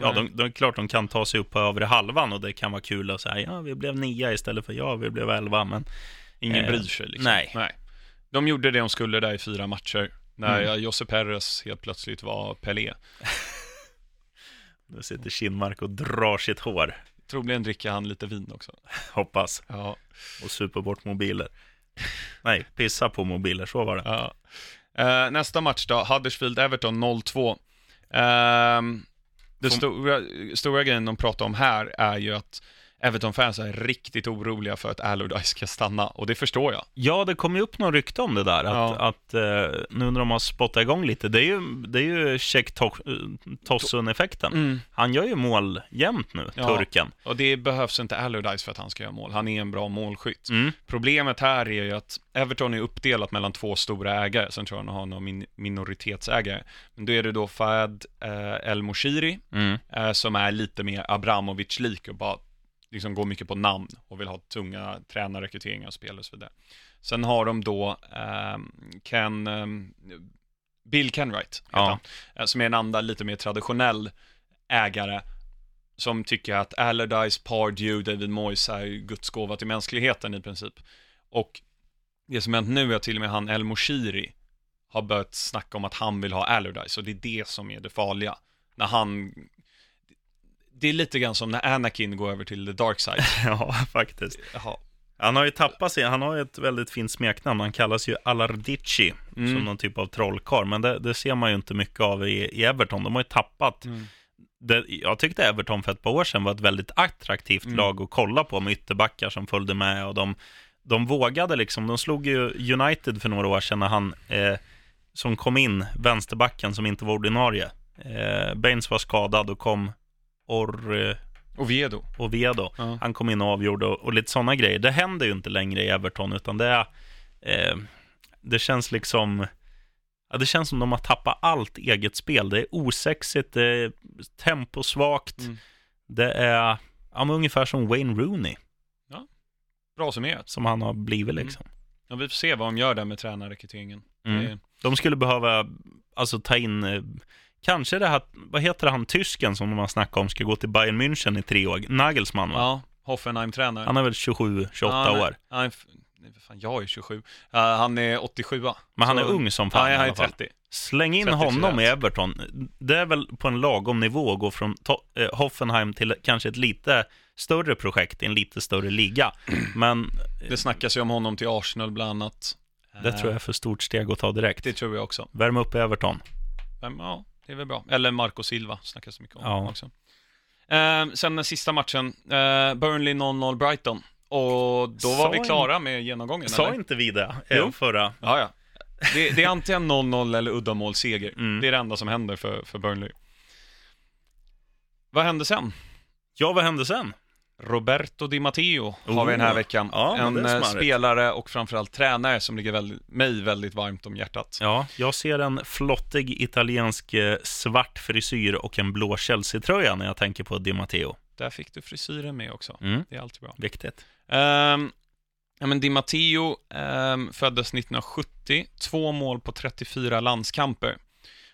Ja, Nej. de, de, klart de kan ta sig upp på övre halvan och det kan vara kul att säga ja, vi blev nia istället för ja, vi blev elva, men Ingen Eh, bryr sig liksom. nej. De gjorde det de skulle där i fyra matcher. När Mm. Jose Perez helt plötsligt var Pelé. nu sitter Kinmark och drar sitt hår, Troligen dricker han lite vin också. hoppas, Ja, och super bort mobiler. Nej, pissa på mobiler, så var det. ja. Eh, nästa match då, Huddersfield-Everton 0-2. Ehm, det Får- stora, stora grejen de pratar om här är ju att Everton-fans är riktigt oroliga för att Allardyce ska stanna, och det förstår jag. Ja, det kom ju upp någon rykte om det där, att, Ja. att eh, nu när de har spottat igång lite, det är ju, det är ju Check Tossun-effekten. Han gör ju mål jämt nu, Ja. turken. Och det behövs inte Allardyce för att han ska göra mål. Han är en bra målskytt. Mm. Problemet här är ju att Everton är uppdelat mellan två stora ägare, sen tror jag han har någon min- minoritetsägare. Men då är det då Fahad eh, El Moshiri, Mm. eh, som är lite mer Abramovic-lik och bara liksom går mycket på namn och vill ha tunga tränarrekryteringar och spel och så vidare. Sen har de då eh, Ken, eh, Bill Kenwright, Ja. han, eh, som är en andra lite mer traditionell ägare som tycker att Allardyce, Pardew, David Moyes är Guds gåva till mänskligheten i princip. Och det som hänt nu är att till och med han El Moshiri har börjat snacka om att han vill ha Allardyce och det är det som är det farliga. När han... Det är lite grann som när Anakin går över till the dark side. Ja, faktiskt. Jaha. Han har ju tappat sig, han har ju ett väldigt fint smeknamn, han kallas ju Alardici, Mm. som någon typ av trollkarl, men det, det ser man ju inte mycket av i, i Everton. De har ju tappat. Mm. Det, jag tyckte Everton för ett par år sedan var ett väldigt attraktivt Mm. lag att kolla på, med ytterbackar som följde med och de, de vågade liksom, de slog ju United för några år sedan när han, eh, som kom in, vänsterbacken som inte var ordinarie. Eh, Baines var skadad och kom Or... Eh, Oviedo. Oviedo. Ja. Han kom in och avgjorde och, och lite sådana grejer. Det händer ju inte längre i Everton, utan det är... Eh, det känns liksom... Ja, det känns som de har tappat allt eget spel. Det är osexigt, det är temposvagt, Mm. det är ja, men ungefär som Wayne Rooney, Bra summerat. som han har blivit Mm. liksom. Ja, vi får se vad de gör där med tränarrekryteringen. Mm. Det- De skulle behöva alltså ta in, eh, kanske det här, vad heter han tysken som de har snackat om ska gå till Bayern München i tre år, Nagelsmann va? Ja, Hoffenheim-tränare. Han är väl 27, 28 Ja, han är- år. Han är, nej, fan, jag är 27. Uh, han är 87 Men han är ung som fan i han är alla fall. 30. Släng in 30 honom i sådär. Everton. Det är väl på en lagom nivå att gå från eh, Hoffenheim till kanske ett lite större projekt i en lite större liga. Men Det snackas ju om honom till Arsenal bland annat. det Eh, tror jag är för stort steg att ta direkt. Det tror jag också. Värm upp Everton. Ja, det är väl bra. Eller Marco Silva snackas det mycket om Ja. också. Eh, sen den sista matchen, eh, Burnley 0-0 Brighton. Och då var Sa vi klara med genomgången, Sa eller? inte vi det Jo. förra? Ja, ja. Det, det är antingen 0-0 eller uddamålsseger. Mm. Det är det enda som händer för, för Burnley. Vad hände sen? Ja, vad hände sen? Roberto Di Matteo har Oh. vi den här veckan. Ja, en eh, spelare och framförallt tränare som ligger väldigt, mig väldigt varmt om hjärtat. Ja, jag ser en flottig italiensk eh, svart frisyr och en blå Chelsea-tröja när jag tänker på Di Matteo. där fick du frisyren med också. Mm. Det är alltid bra. Viktigt. Um, ja, men Di Matteo ehm, föddes 1970, två mål på 34 landskamper.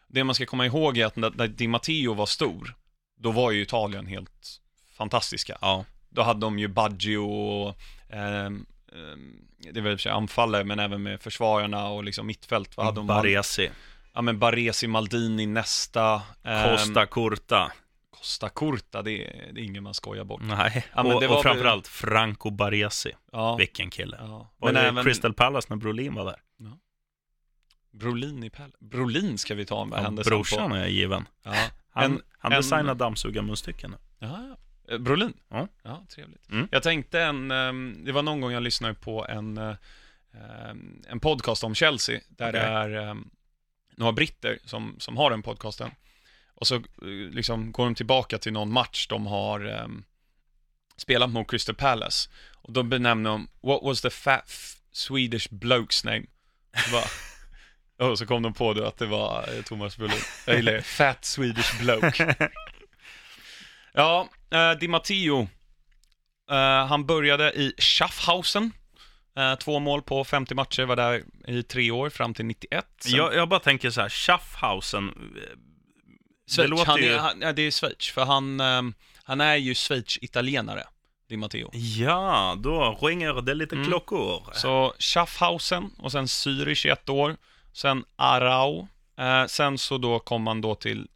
Det man ska komma ihåg är att när, när Di Matteo var stor, då var ju Italien helt fantastiska. Ja. Då hade de ju Baggio och ehm, det var i och för sig anfallare, men även med försvararna och liksom mittfält. Vad hade de? Baresi, Ja, men Baresi, Maldini, Nesta. ehm, Costa Curta. Costa Curta, det är, det är ingen man skojar bort. Nej, Ja, men och, det var och framförallt Franco Baresi. Ja, Vilken kille. ja. Men det även Crystal Palace när Brolin var där? Brolin i Pelle. Brolin ska vi ta med Ja, händelsen brorsan på. är given. Ja, Han, En- han en- designar dammsugarmunstycken nu. ja, ja. Eh, Brolin? Ja. Ja, trevligt. Mm. Jag tänkte en, ehm, det var någon gång jag lyssnade på en, eh, ehm, en podcast om Chelsea, där Okej. det är ehm, några britter som, som har den podcasten. Och så eh, liksom går de tillbaka till någon match de har spelat mot Crystal Palace. Och då benämner de, what was the fat Swedish bloke's name? Bara, och så kom de på det att det var Thomas Brolin. Jag gillar det, fat Swedish bloke. Ja, eh, Di Matteo. Eh, han började i Schaffhausen. Eh, två mål på 50 matcher, var där i tre år fram till 91. Sen- Jag, jag bara tänker så här, Schaffhausen. eh, Det låter han ju... är, han, ja, det är Schweiz, för han, ehm, han är ju Schweiz-italienare, Di Matteo. Ja, då ringer det lite Mm. klockor. Så Schaffhausen och sen Zürich i ett år, sen Arau, eh, sen så då kom han då till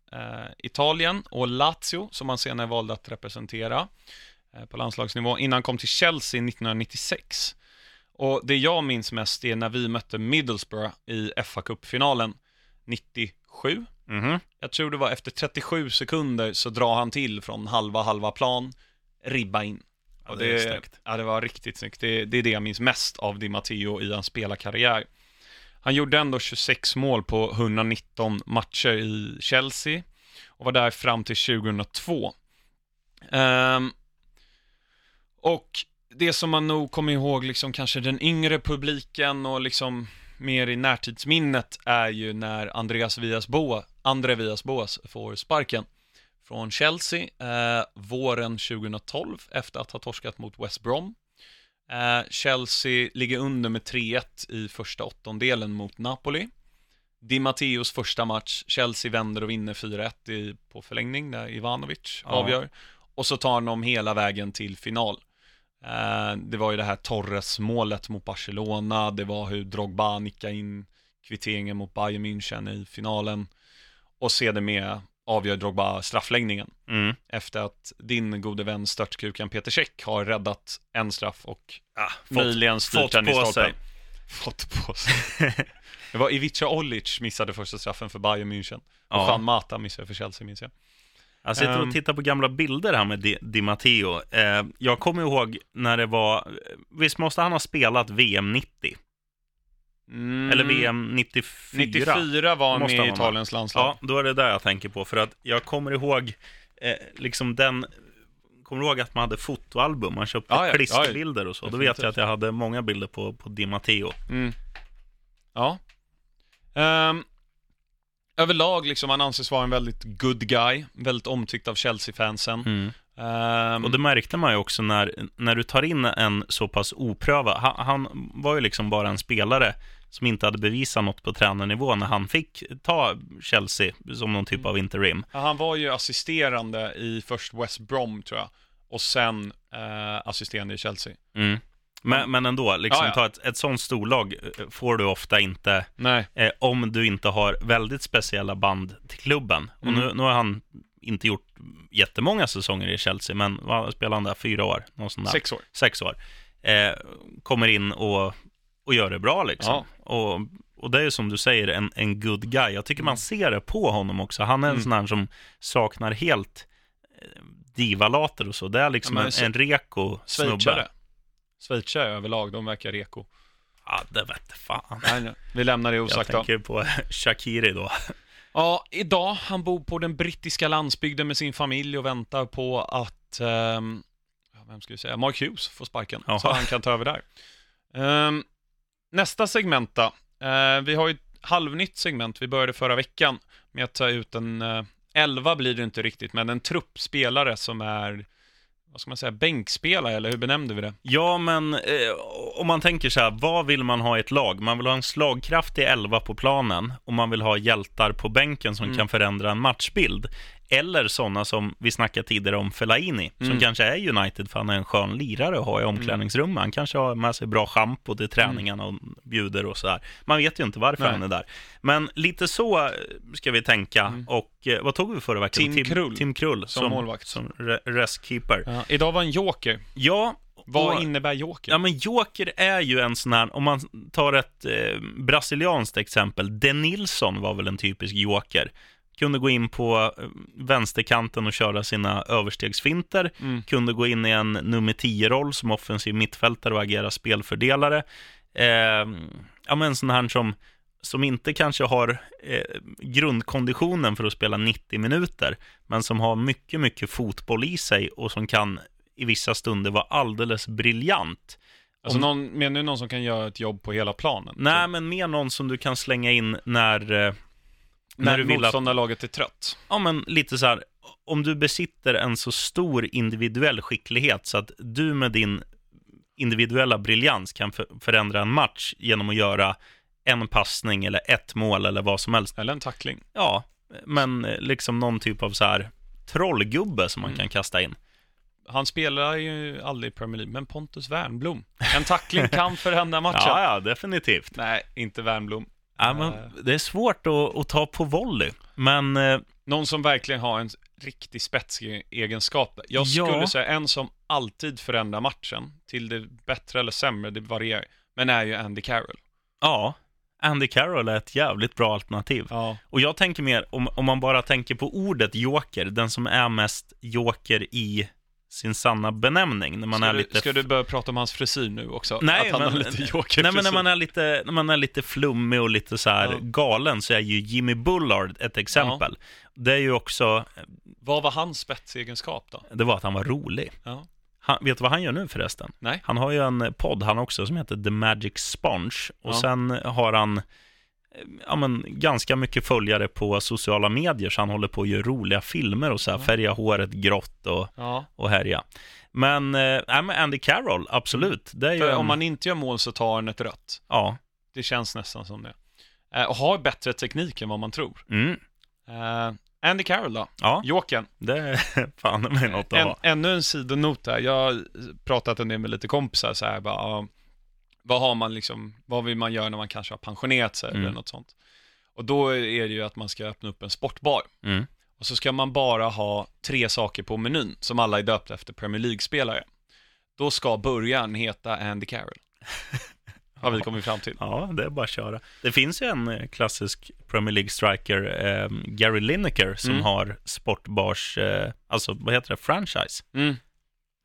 Italien och Lazio, som han senare valde att representera eh, på landslagsnivå, innan han kom till Chelsea 1996. Och det jag minns mest är när vi mötte Middlesbrough i fa Cup-finalen 97. Mhm. Jag tror det var efter 37 sekunder så drar han till från halva, halva plan, ribba in. Ja, det snyggt. Ja, det var riktigt snyggt. Det, det är det jag minns mest av Di Matteo i hans spelarkarriär. Han gjorde ändå 26 mål på 119 matcher i Chelsea och var där fram till 2002. Um, ehm, och det som man nog kommer ihåg, liksom kanske den yngre publiken och liksom mer i närtidsminnet är ju när Andreas Villas-Boas, André Villas-Boas får sparken från Chelsea eh, våren 2012 efter att ha torskat mot West Brom. Eh, Chelsea ligger under med 3-1 i första åttondelen mot Napoli. Di Matteos första match, Chelsea vänder och vinner 4-1 i, på förlängning där Ivanovic Ja. avgör. Och så tar de hela vägen till final. Eh, det var ju det här Torres-målet mot Barcelona, det var hur Drogba nickade in kvitteringen mot Bayern München i finalen. Och sedermera avgör Drogba straffläggningen Mm. efter att din gode vän störtkuken Peter Käck har räddat en straff och Ah, möjligen styrt den i stolpen. sig. Fått på sig. Det var Ivica Olic missade första straffen för Bayern München. Och Ja. Juan Mata missade för Chelsea, minns jag. Jag sitter Ehm. och tittar på gamla bilder här med Di, Di Matteo. Eh, jag kommer ihåg när det var, visst måste han ha spelat VM 90? Mm. Eller VM 94? 94 var han med i. Italiens landslag. Ja, då är det där jag tänker på. För att jag kommer ihåg, eh, liksom den, kommer du ihåg att man hade fotoalbum? Man köpte Ja, ja, klisterbilder och så. Då vet jag att jag hade många bilder på, på Di Matteo. Mm. Ja. Ehm, överlag, liksom, han anses vara en väldigt good guy. Väldigt omtyckt av Chelsea-fansen. Ehm, Och det märkte man ju också när, när du tar in en så pass oprövad, han, han var ju liksom bara en spelare som inte hade bevisat något på tränarnivå när han fick ta Chelsea som någon typ av interim. Han var ju assisterande i först West Brom, tror jag. Och sen eh, assisterande i Chelsea. Mm. Men, men ändå, liksom Ja, ja. ta ett, ett sånt storlag eh, får du ofta inte eh, om du inte har väldigt speciella band till klubben. Och Mm. nu, nu har han inte gjort jättemånga säsonger i Chelsea, men vad spelade han där? Fyra år? Någon sån där. Sex år. sex år, eh, kommer in och, och gör det bra liksom. Och, och det är som du säger en, en good guy. Jag tycker man ser det på honom också. Han är en Mm. sån här som saknar helt eh, divalater och så. Det är liksom Ja, en, en reko Schweizare. Schweizare överlag, de verkar reko. Ja, det vete fan. Nej. Vi lämnar det Jag osagt då. tänker på Shakiri då. Ja, idag, han bor på den brittiska landsbygden med sin familj och väntar på att, ja, vem ska vi säga, Mark Hughes får sparken, Jaha. så han kan ta över där. Ehm, nästa segment då. Eh, vi har ju ett halvnytt segment, vi började förra veckan med att ta ut en, uh, elva blir det inte riktigt, men en truppspelare som är vad ska man säga, bänkspelare, eller hur benämnde vi det? Ja, men eh, om man tänker så här, vad vill man ha i ett lag? Man vill ha en slagkraftig elva på planen och man vill ha hjältar på bänken som Mm. kan förändra en matchbild. Eller sådana som vi snackade tidigare om Fellaini, som Mm. kanske är United för han är en skön lirare att ha i omklädningsrummet. Han kanske har med sig bra schampo till träningarna och bjuder och sådär. Man vet ju inte varför Nej. han är där. Men lite så eh, ska vi tänka. Och eh, vad tog vi förra veckan? Tim Krull. Tim Krull Som målvakt. Som re- restkeeper. Ja. Idag var en joker. Ja, Vad och- innebär joker? Ja, men Joker är ju en sån här, om man tar ett eh, brasilianskt exempel, De Nilsson var väl en typisk Joker. Kunde gå in på eh, vänsterkanten och köra sina överstegsfinter. Mm. Kunde gå in i en nummer 10-roll som offensiv mittfältare och agera spelfördelare. Eh, ja, men en sån här som, som inte kanske har eh, grundkonditionen för att spela 90 minuter, men som har mycket, mycket fotboll i sig och som kan i vissa stunder vara alldeles briljant. Alltså någon, menar du någon som kan göra ett jobb på hela planen? Nej, Så- men mer någon som du kan slänga in när, eh, när du vill att... motståndarlaget är trött. Ja, men lite så här, om du besitter en så stor individuell skicklighet så att du med din individuella briljans kan för, förändra en match genom att göra en passning eller ett mål eller vad som helst. Eller en tackling. Ja, men eh, liksom någon typ av så här trollgubbe som man Mm. kan kasta in. Han spelar ju aldrig i Premier League, men Pontus Wernbloom. En tackling kan förändra matchen. Ja, ja, definitivt. Nej, inte Wernbloom. Ja, men det är svårt att, att ta på volley, men eh, Någon som verkligen har en riktig spetsig egenskap. Jag Ja. skulle säga en som alltid förändrar matchen till det bättre eller sämre, det varierar. Men är ju Andy Carroll. ja, Andy Carroll är ett jävligt bra alternativ. Ja. Och jag tänker mer, om, om man bara tänker på ordet joker, den som är mest joker i sin sanna benämning, när man ska, är du, lite... ska du börja prata om hans frisyr nu också? Nej, att han men- lite joker Nej, men när man, är lite, när man är lite flummig och lite så här Ja. galen så är ju Jimmy Bullard ett exempel. Det är ju också, Vad var hans spetsegenskap då? det var att han var rolig. Ja. Han, vet du vad han gör nu förresten? Nej. Han har ju en podd han också som heter The Magic Sponge. Och Ja. sen har han ja, men, ganska mycket följare på sociala medier, så han håller på att göra roliga filmer och så här, färga håret grått och, Ja. och härja. Men, eh, men Andy Carroll, absolut. Det är För en, om man inte gör mål så tar han ett rött. Ja. Det känns nästan som det. Eh, och har bättre teknik än vad man tror. Mm, Eh, Andy Carroll då? ja, Jokern. det är fan med något att En, ha. ännu en sidonot där. Jag har pratat en del med lite kompisar så här, bara, ja, vad har man liksom, vad vill man göra när man kanske har pensionerat sig Mm. eller något sånt. Och då är det ju att man ska öppna upp en sportbar. Mm. Och så ska man bara ha tre saker på menyn, som alla är döpta efter Premier League-spelare. Då ska burgaren heta Andy Carroll. Har vi kommit fram till. Ja, det är bara att köra. Det finns ju en eh, klassisk Premier League-striker, eh, Gary Lineker, som Mm. har sportbars, eh, alltså vad heter det, franchise, Mm,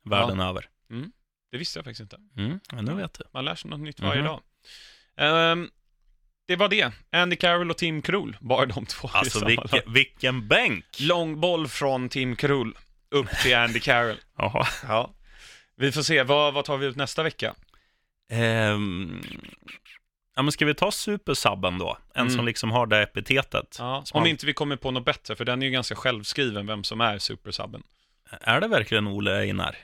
världen över. Det visste jag faktiskt inte. Mm, ja, nu vet du. Man lär sig något nytt varje Mhm. dag. Ehm, det var det. Andy Carroll och Tim Krul, bara de två Alltså vilken, lag. vilken bänk! Lång boll från Tim Krul upp till Andy Carroll. Jaha. Ja. Vi får se, vad, vad tar vi ut nästa vecka? Ehm, ja, men ska vi ta supersubben då? En Mm. som liksom har det epitetet. Ja, om inte vi kommer på något bättre, för den är ju ganska självskriven, vem som är supersubben. Är det verkligen Ole Einar?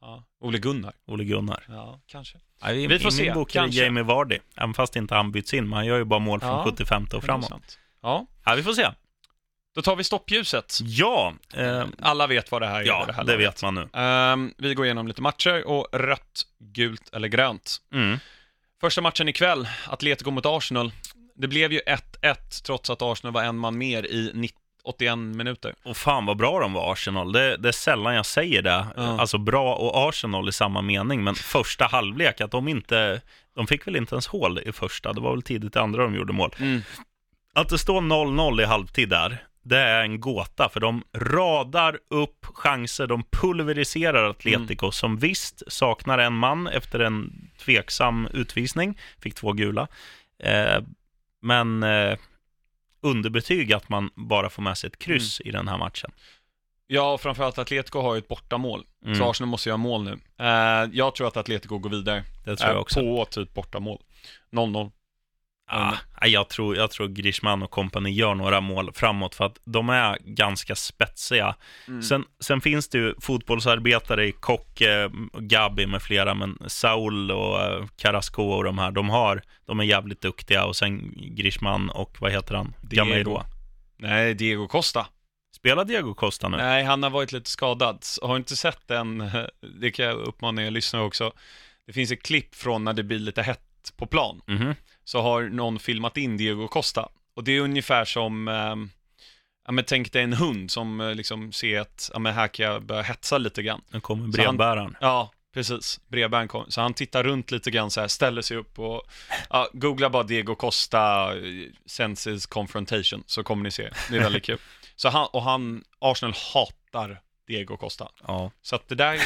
Ja. Ole Gunnar. Ole Gunnar? Ja, kanske. Nej, i, Vi får I se, min bok är kanske. Jamie Vardy, även fast inte han byts in, men han gör ju bara mål från Ja, 75 och framåt. Ja, Ja, vi får se. då tar vi stoppljuset. Ja, ehm, Alla vet vad det här är. ja det här det vet man nu. Ehm, vi går igenom lite matcher och rött, gult eller grönt. Mm. Första matchen ikväll, Atletico mot Arsenal. Det blev ju 1-1 trots att Arsenal var en man mer i 90 81 minuter. Och fan vad bra de var, Arsenal. Det, det är sällan jag säger det. Ja. Alltså bra och Arsenal i samma mening, men första halvlek, att de inte... De fick väl inte ens hål i första, det var väl tidigt i andra de gjorde mål. Mm. Att det står 0-0 i halvtid där, det är en gåta, för de radar upp chanser, de pulveriserar Atletico, Mm. som visst saknar en man efter en tveksam utvisning, fick två gula. Eh, men eh, underbetyg att man bara får med sig ett kryss i den här matchen. Ja, och framförallt Atletico har ju ett bortamål. Mm. Så Arsenal måste göra mål nu. Eh, jag tror att Atletico går vidare. Det tror jag Eh, också. På typ bortamål. 0-0. Ah, jag, tror, jag tror Griezmann och kompani gör några mål framåt för att de är ganska spetsiga. Mm. Sen, sen finns det ju fotbollsarbetare i Kocke, Gabi med flera, men Saul och eh, Carrasco och de här, de, har, de är jävligt duktiga. Och sen Griezmann och vad heter han? Diego. Nej, Diego Costa. Spelar Diego Costa nu? Nej, han har varit lite skadad. Har inte sett den, det kan jag uppmana er lyssnare också. Det finns ett klipp från när det blir lite hett på plan. Mhm. Så har någon filmat in Diego Costa. Och det är ungefär som, eh, ja men tänk dig en hund som eh, liksom ser att, ja men här kan jag börja hetsa lite grann. Nu kommer brevbäraren. Ja, precis. Brevbäraren kom. Så han tittar runt lite grann så här, ställer sig upp och, ja, googla bara Diego Costa, eh, senses confrontation, så kommer ni se. Det är väldigt kul. Så han, och han, Arsenal hatar Diego Costa. Ja. Så att det där,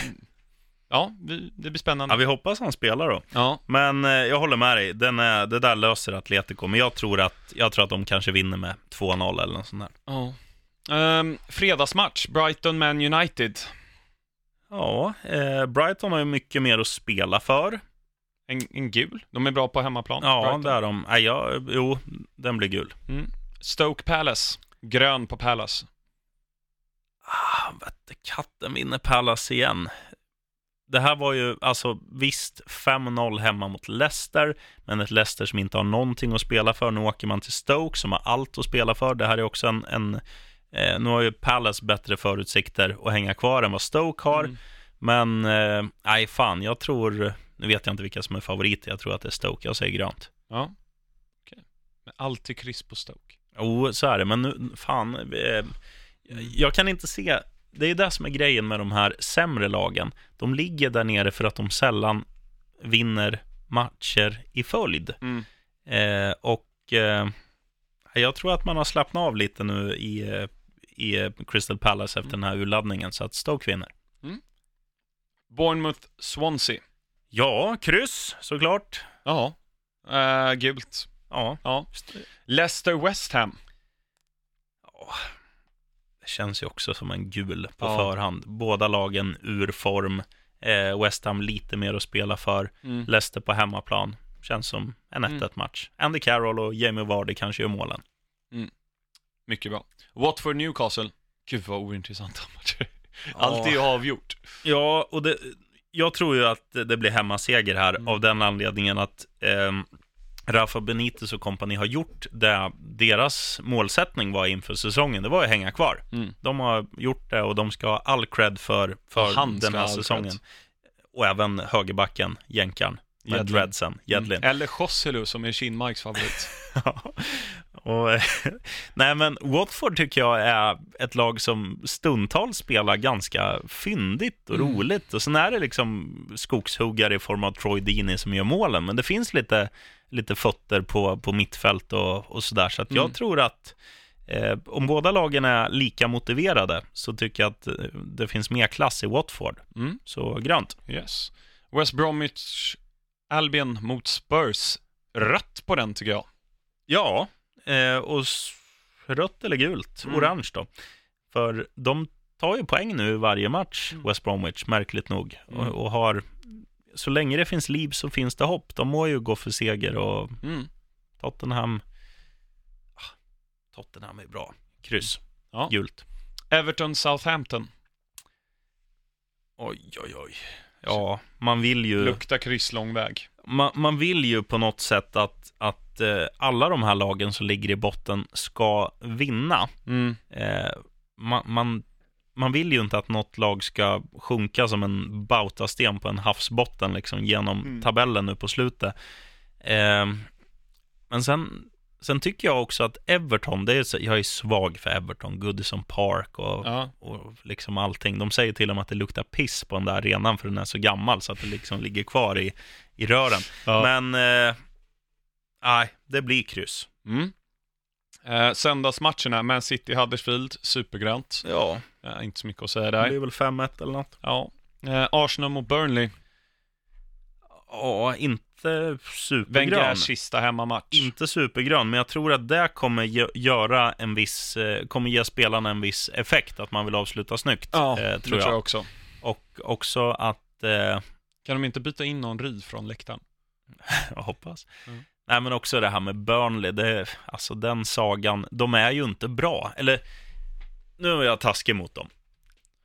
ja, vi- det blir spännande. ja, vi hoppas han spelar då. Ja, Men eh, jag håller med dig, Den är, det där löser Atletico. Men jag tror, att, jag tror att de kanske vinner med 2-0 eller något sånt där. ja. Ehm, fredagsmatch, Brighton Man United. Ja, eh, Brighton har ju mycket mer att spela för. En, en gul, de är bra på hemmaplan. Ja, Brighton. det är de. Nej, ja, jo, den blir gul. Mm. Stoke Palace, grön på Palace. Ah, vette katten vinner Palace igen. Det här var ju, alltså visst, 5-0 hemma mot Leicester, men ett Leicester som inte har någonting att spela för. Nu åker man till Stoke som har allt att spela för. Det här är också en, en eh, nu har ju Palace bättre förutsikter att hänga kvar än vad Stoke har. Mm. Men, eh, nej fan, jag tror, nu vet jag inte vilka som är favoriter, jag tror att det är Stoke, jag säger grönt. Ja, okej. Men alltid kryss på Stoke. Jo, så är det, men nu, fan, eh, jag kan inte se, det är det som är grejen med de här sämre lagen. De ligger där nere för att de sällan vinner matcher i följd. Mm. Eh, och eh, jag tror att man har slappnat av lite nu i, eh, i eh, Crystal Palace efter den här urladdningen, så att Stoke vinner. Bournemouth Swansea. Ja, kryss såklart. Ja, uh, gult. Ja, Ja. Leicester West Ham. det känns ju också som en gul på Ja. förhand. Båda lagen ur form. Eh, West Ham lite mer att spela för. Mm. Leicester på hemmaplan. Känns som en 1-1 Mm. match. Andy Carroll och Jamie Vardy kanske gör målen. Mycket bra. Watford Newcastle. Gud vad ointressanta matcher. Allt är ju avgjort. Ja, och det, jag tror ju att det blir hemmaseger här Mm. av den anledningen att ehm, Rafa Benitez och kompani har gjort det deras målsättning var inför säsongen. Det var att hänga kvar. Mm. De har gjort det och de ska ha all cred för, för den här säsongen. cred. Och även högerbacken, jänkaren, med Jedlin. dreadsen, Jedlin. Mm. Eller Joselu som är Kinmarks favorit. Ja. och, nej, men Watford tycker jag är ett lag som stundtals spelar ganska fyndigt och Mm. roligt. Och sen är det liksom skogshuggare i form av Troy Deeney som gör målen, men det finns lite, lite fötter på, på mittfält och, och sådär. Så att jag Mm. tror att eh, om båda lagen är lika motiverade så tycker jag att eh, det finns mer klass i Watford. Mm. Så grönt. Yes. West Bromwich Albion mot Spurs. Rött på den tycker jag. Ja, eh, och rött eller gult, Mm. orange då. För de tar ju poäng nu varje match, Mm. West Bromwich, märkligt nog. Mm. Och, och har, så länge det finns liv så finns det hopp. De må ju gå för seger och Mm. Tottenham, ah, Tottenham är bra. Kryss, Ja. gult. Everton Southampton. Oj, oj, oj. Ja, man vill ju... Luktar kryss lång väg. man, man vill ju på något sätt att, att eh, alla de här lagen som ligger i botten ska vinna. Mm. Eh, man, man, man vill ju inte att något lag ska sjunka som en bautasten på en havsbotten liksom, genom Mm. tabellen nu på slutet. Eh, men sen, sen tycker jag också att Everton, det är, jag är svag för Everton, Goodison Park och, Ja. och liksom allting. De säger till och med att det luktar piss på den där arenan för den är så gammal så att det liksom ligger kvar i, i rören. Ja. Men, eh, nej, det blir kryss. Mm. Eh, söndagsmatcherna, Man City Huddersfield, supergrönt. Ja, Eh, inte så mycket att säga det där. blir väl 5-1 eller något. Ja. Eh, Arsenal mot Burnley. Ja, inte supergrön. Wengers sista hemmamatch. Inte supergrön, men jag tror att det kommer göra en viss, eh, kommer ge spelarna en viss effekt, att man vill avsluta snyggt, Ja, eh, det tror jag. också. Och också att, eh, Kan de inte byta in någon ry från läktaren? jag hoppas. Mm. Nej, men också det här med Burnley, det, alltså den sagan, de är ju inte bra. Eller, nu är jag taskig mot dem.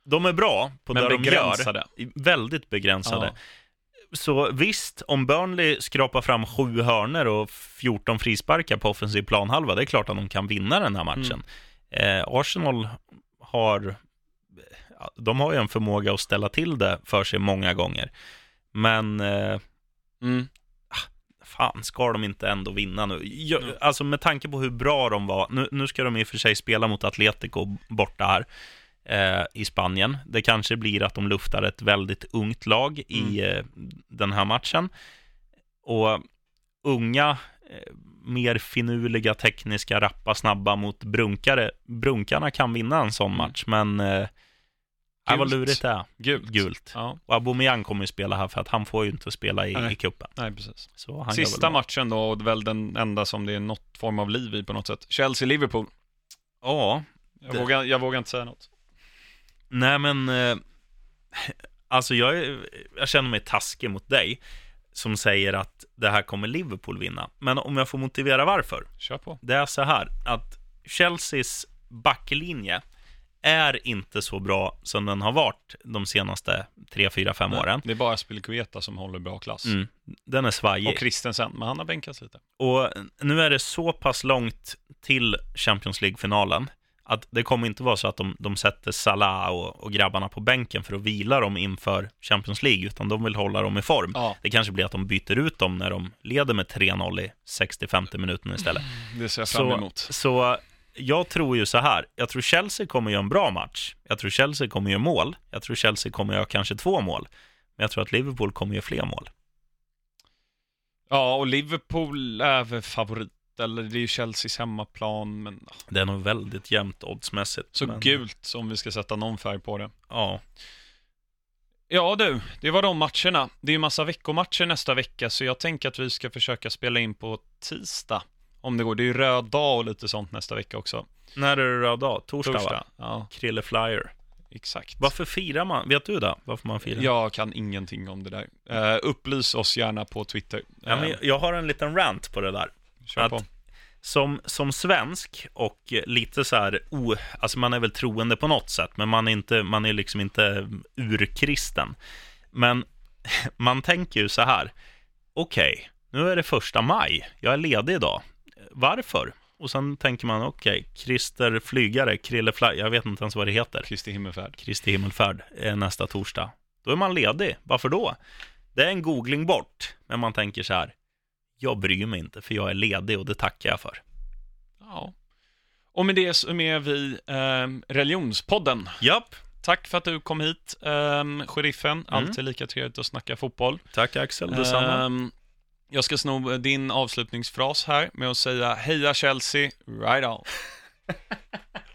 De är bra på Men det de begränsade. gör. Väldigt begränsade. Ja. Så visst, om Burnley skrapar fram sju hörner och 14 frisparkar på offensiv planhalva, det är klart att de kan vinna den här matchen. Eh, Arsenal har, de har ju en förmåga att ställa till det för sig många gånger. Men eh, Mm. Fan, ska de inte ändå vinna nu? Jag, Alltså med tanke på hur bra de var, nu, nu ska de i och för sig spela mot Atletico borta här eh, i Spanien. Det kanske blir att de luftar ett väldigt ungt lag i eh, den här matchen. Och unga, eh, mer finurliga, tekniska, rappa, snabba mot brunkare. Brunkarna kan vinna en sån match, men äh, vad lurigt det är. Gult. Gult. Ja, Och Aubameyang kommer ju spela här för att han får ju inte spela i, Nej. i cupen. nej precis. Sista matchen då, och väl den enda som det är något form av liv i på något sätt. Chelsea-Liverpool. Ja, Jag, Det- vågar, jag vågar inte säga något. nej men eh, alltså jag, jag känner mig taskig mot dig som säger att det här kommer Liverpool vinna. Men om jag får motivera varför. Kör på. Det är så här att Chelseas backlinje är inte så bra som den har varit de senaste 3, 4, 5 åren. Det är bara Spilicueta som håller bra klass. Mm, den är svajig. Och Christensen, men han har bänkats lite. Och nu är det så pass långt till Champions League-finalen att det kommer inte vara så att de, de sätter Salah och, och grabbarna på bänken för att vila dem inför Champions League, utan de vill hålla dem i form. Ja, Det kanske blir att de byter ut dem när de leder med 3-0 i 65 minuten istället. det ser jag fram Så, emot. så jag tror ju så här, jag tror Chelsea kommer göra en bra match. Jag tror Chelsea kommer göra mål. Jag tror Chelsea kommer göra kanske två mål. Men jag tror att Liverpool kommer göra fler mål. Ja, och Liverpool är väl favorit, eller det är ju Chelseas hemmaplan, men Det är nog väldigt jämnt oddsmässigt. så men, gult om vi ska sätta någon färg på det. Ja, Ja du, det var de matcherna. Det är ju massa veckomatcher nästa vecka, så jag tänker att vi ska försöka spela in på tisdag. Om det går. Det är ju röd dag och lite sånt nästa vecka också. När är det röd dag? Torsdag, va? Torsdag. Ja, Krille Flyer. exakt. Varför firar man? Vet du det? Varför man firar? Jag kan ingenting om det där. Uh, upplys oss gärna på Twitter. Ja, men Eh, jag har en liten rant på det där. kör att- på. Som, som svensk och lite så här, oh, alltså man är väl troende på något sätt, men man är, inte, man är liksom inte urkristen. Men man tänker ju så här, okej, nu är det första maj, jag är ledig idag. Varför? Och sen tänker man, okej, Christer Flygare, Krille Fly, jag vet inte ens vad det heter. Kristi himmelfärd. Kristi himmelfärd är nästa torsdag. Då är man ledig. Varför då? Det är en googling bort, men man tänker så här. Jag bryr mig inte, för jag är ledig och det tackar jag för. Ja. Och med det så är vi ehm, Religionspodden. Japp. Tack för att du kom hit, um, sheriffen. Mm. Alltid lika trevligt att snacka fotboll. Tack Axel, detsamma. Ehm, jag ska sno din avslutningsfras här med att säga Heja Chelsea, right on.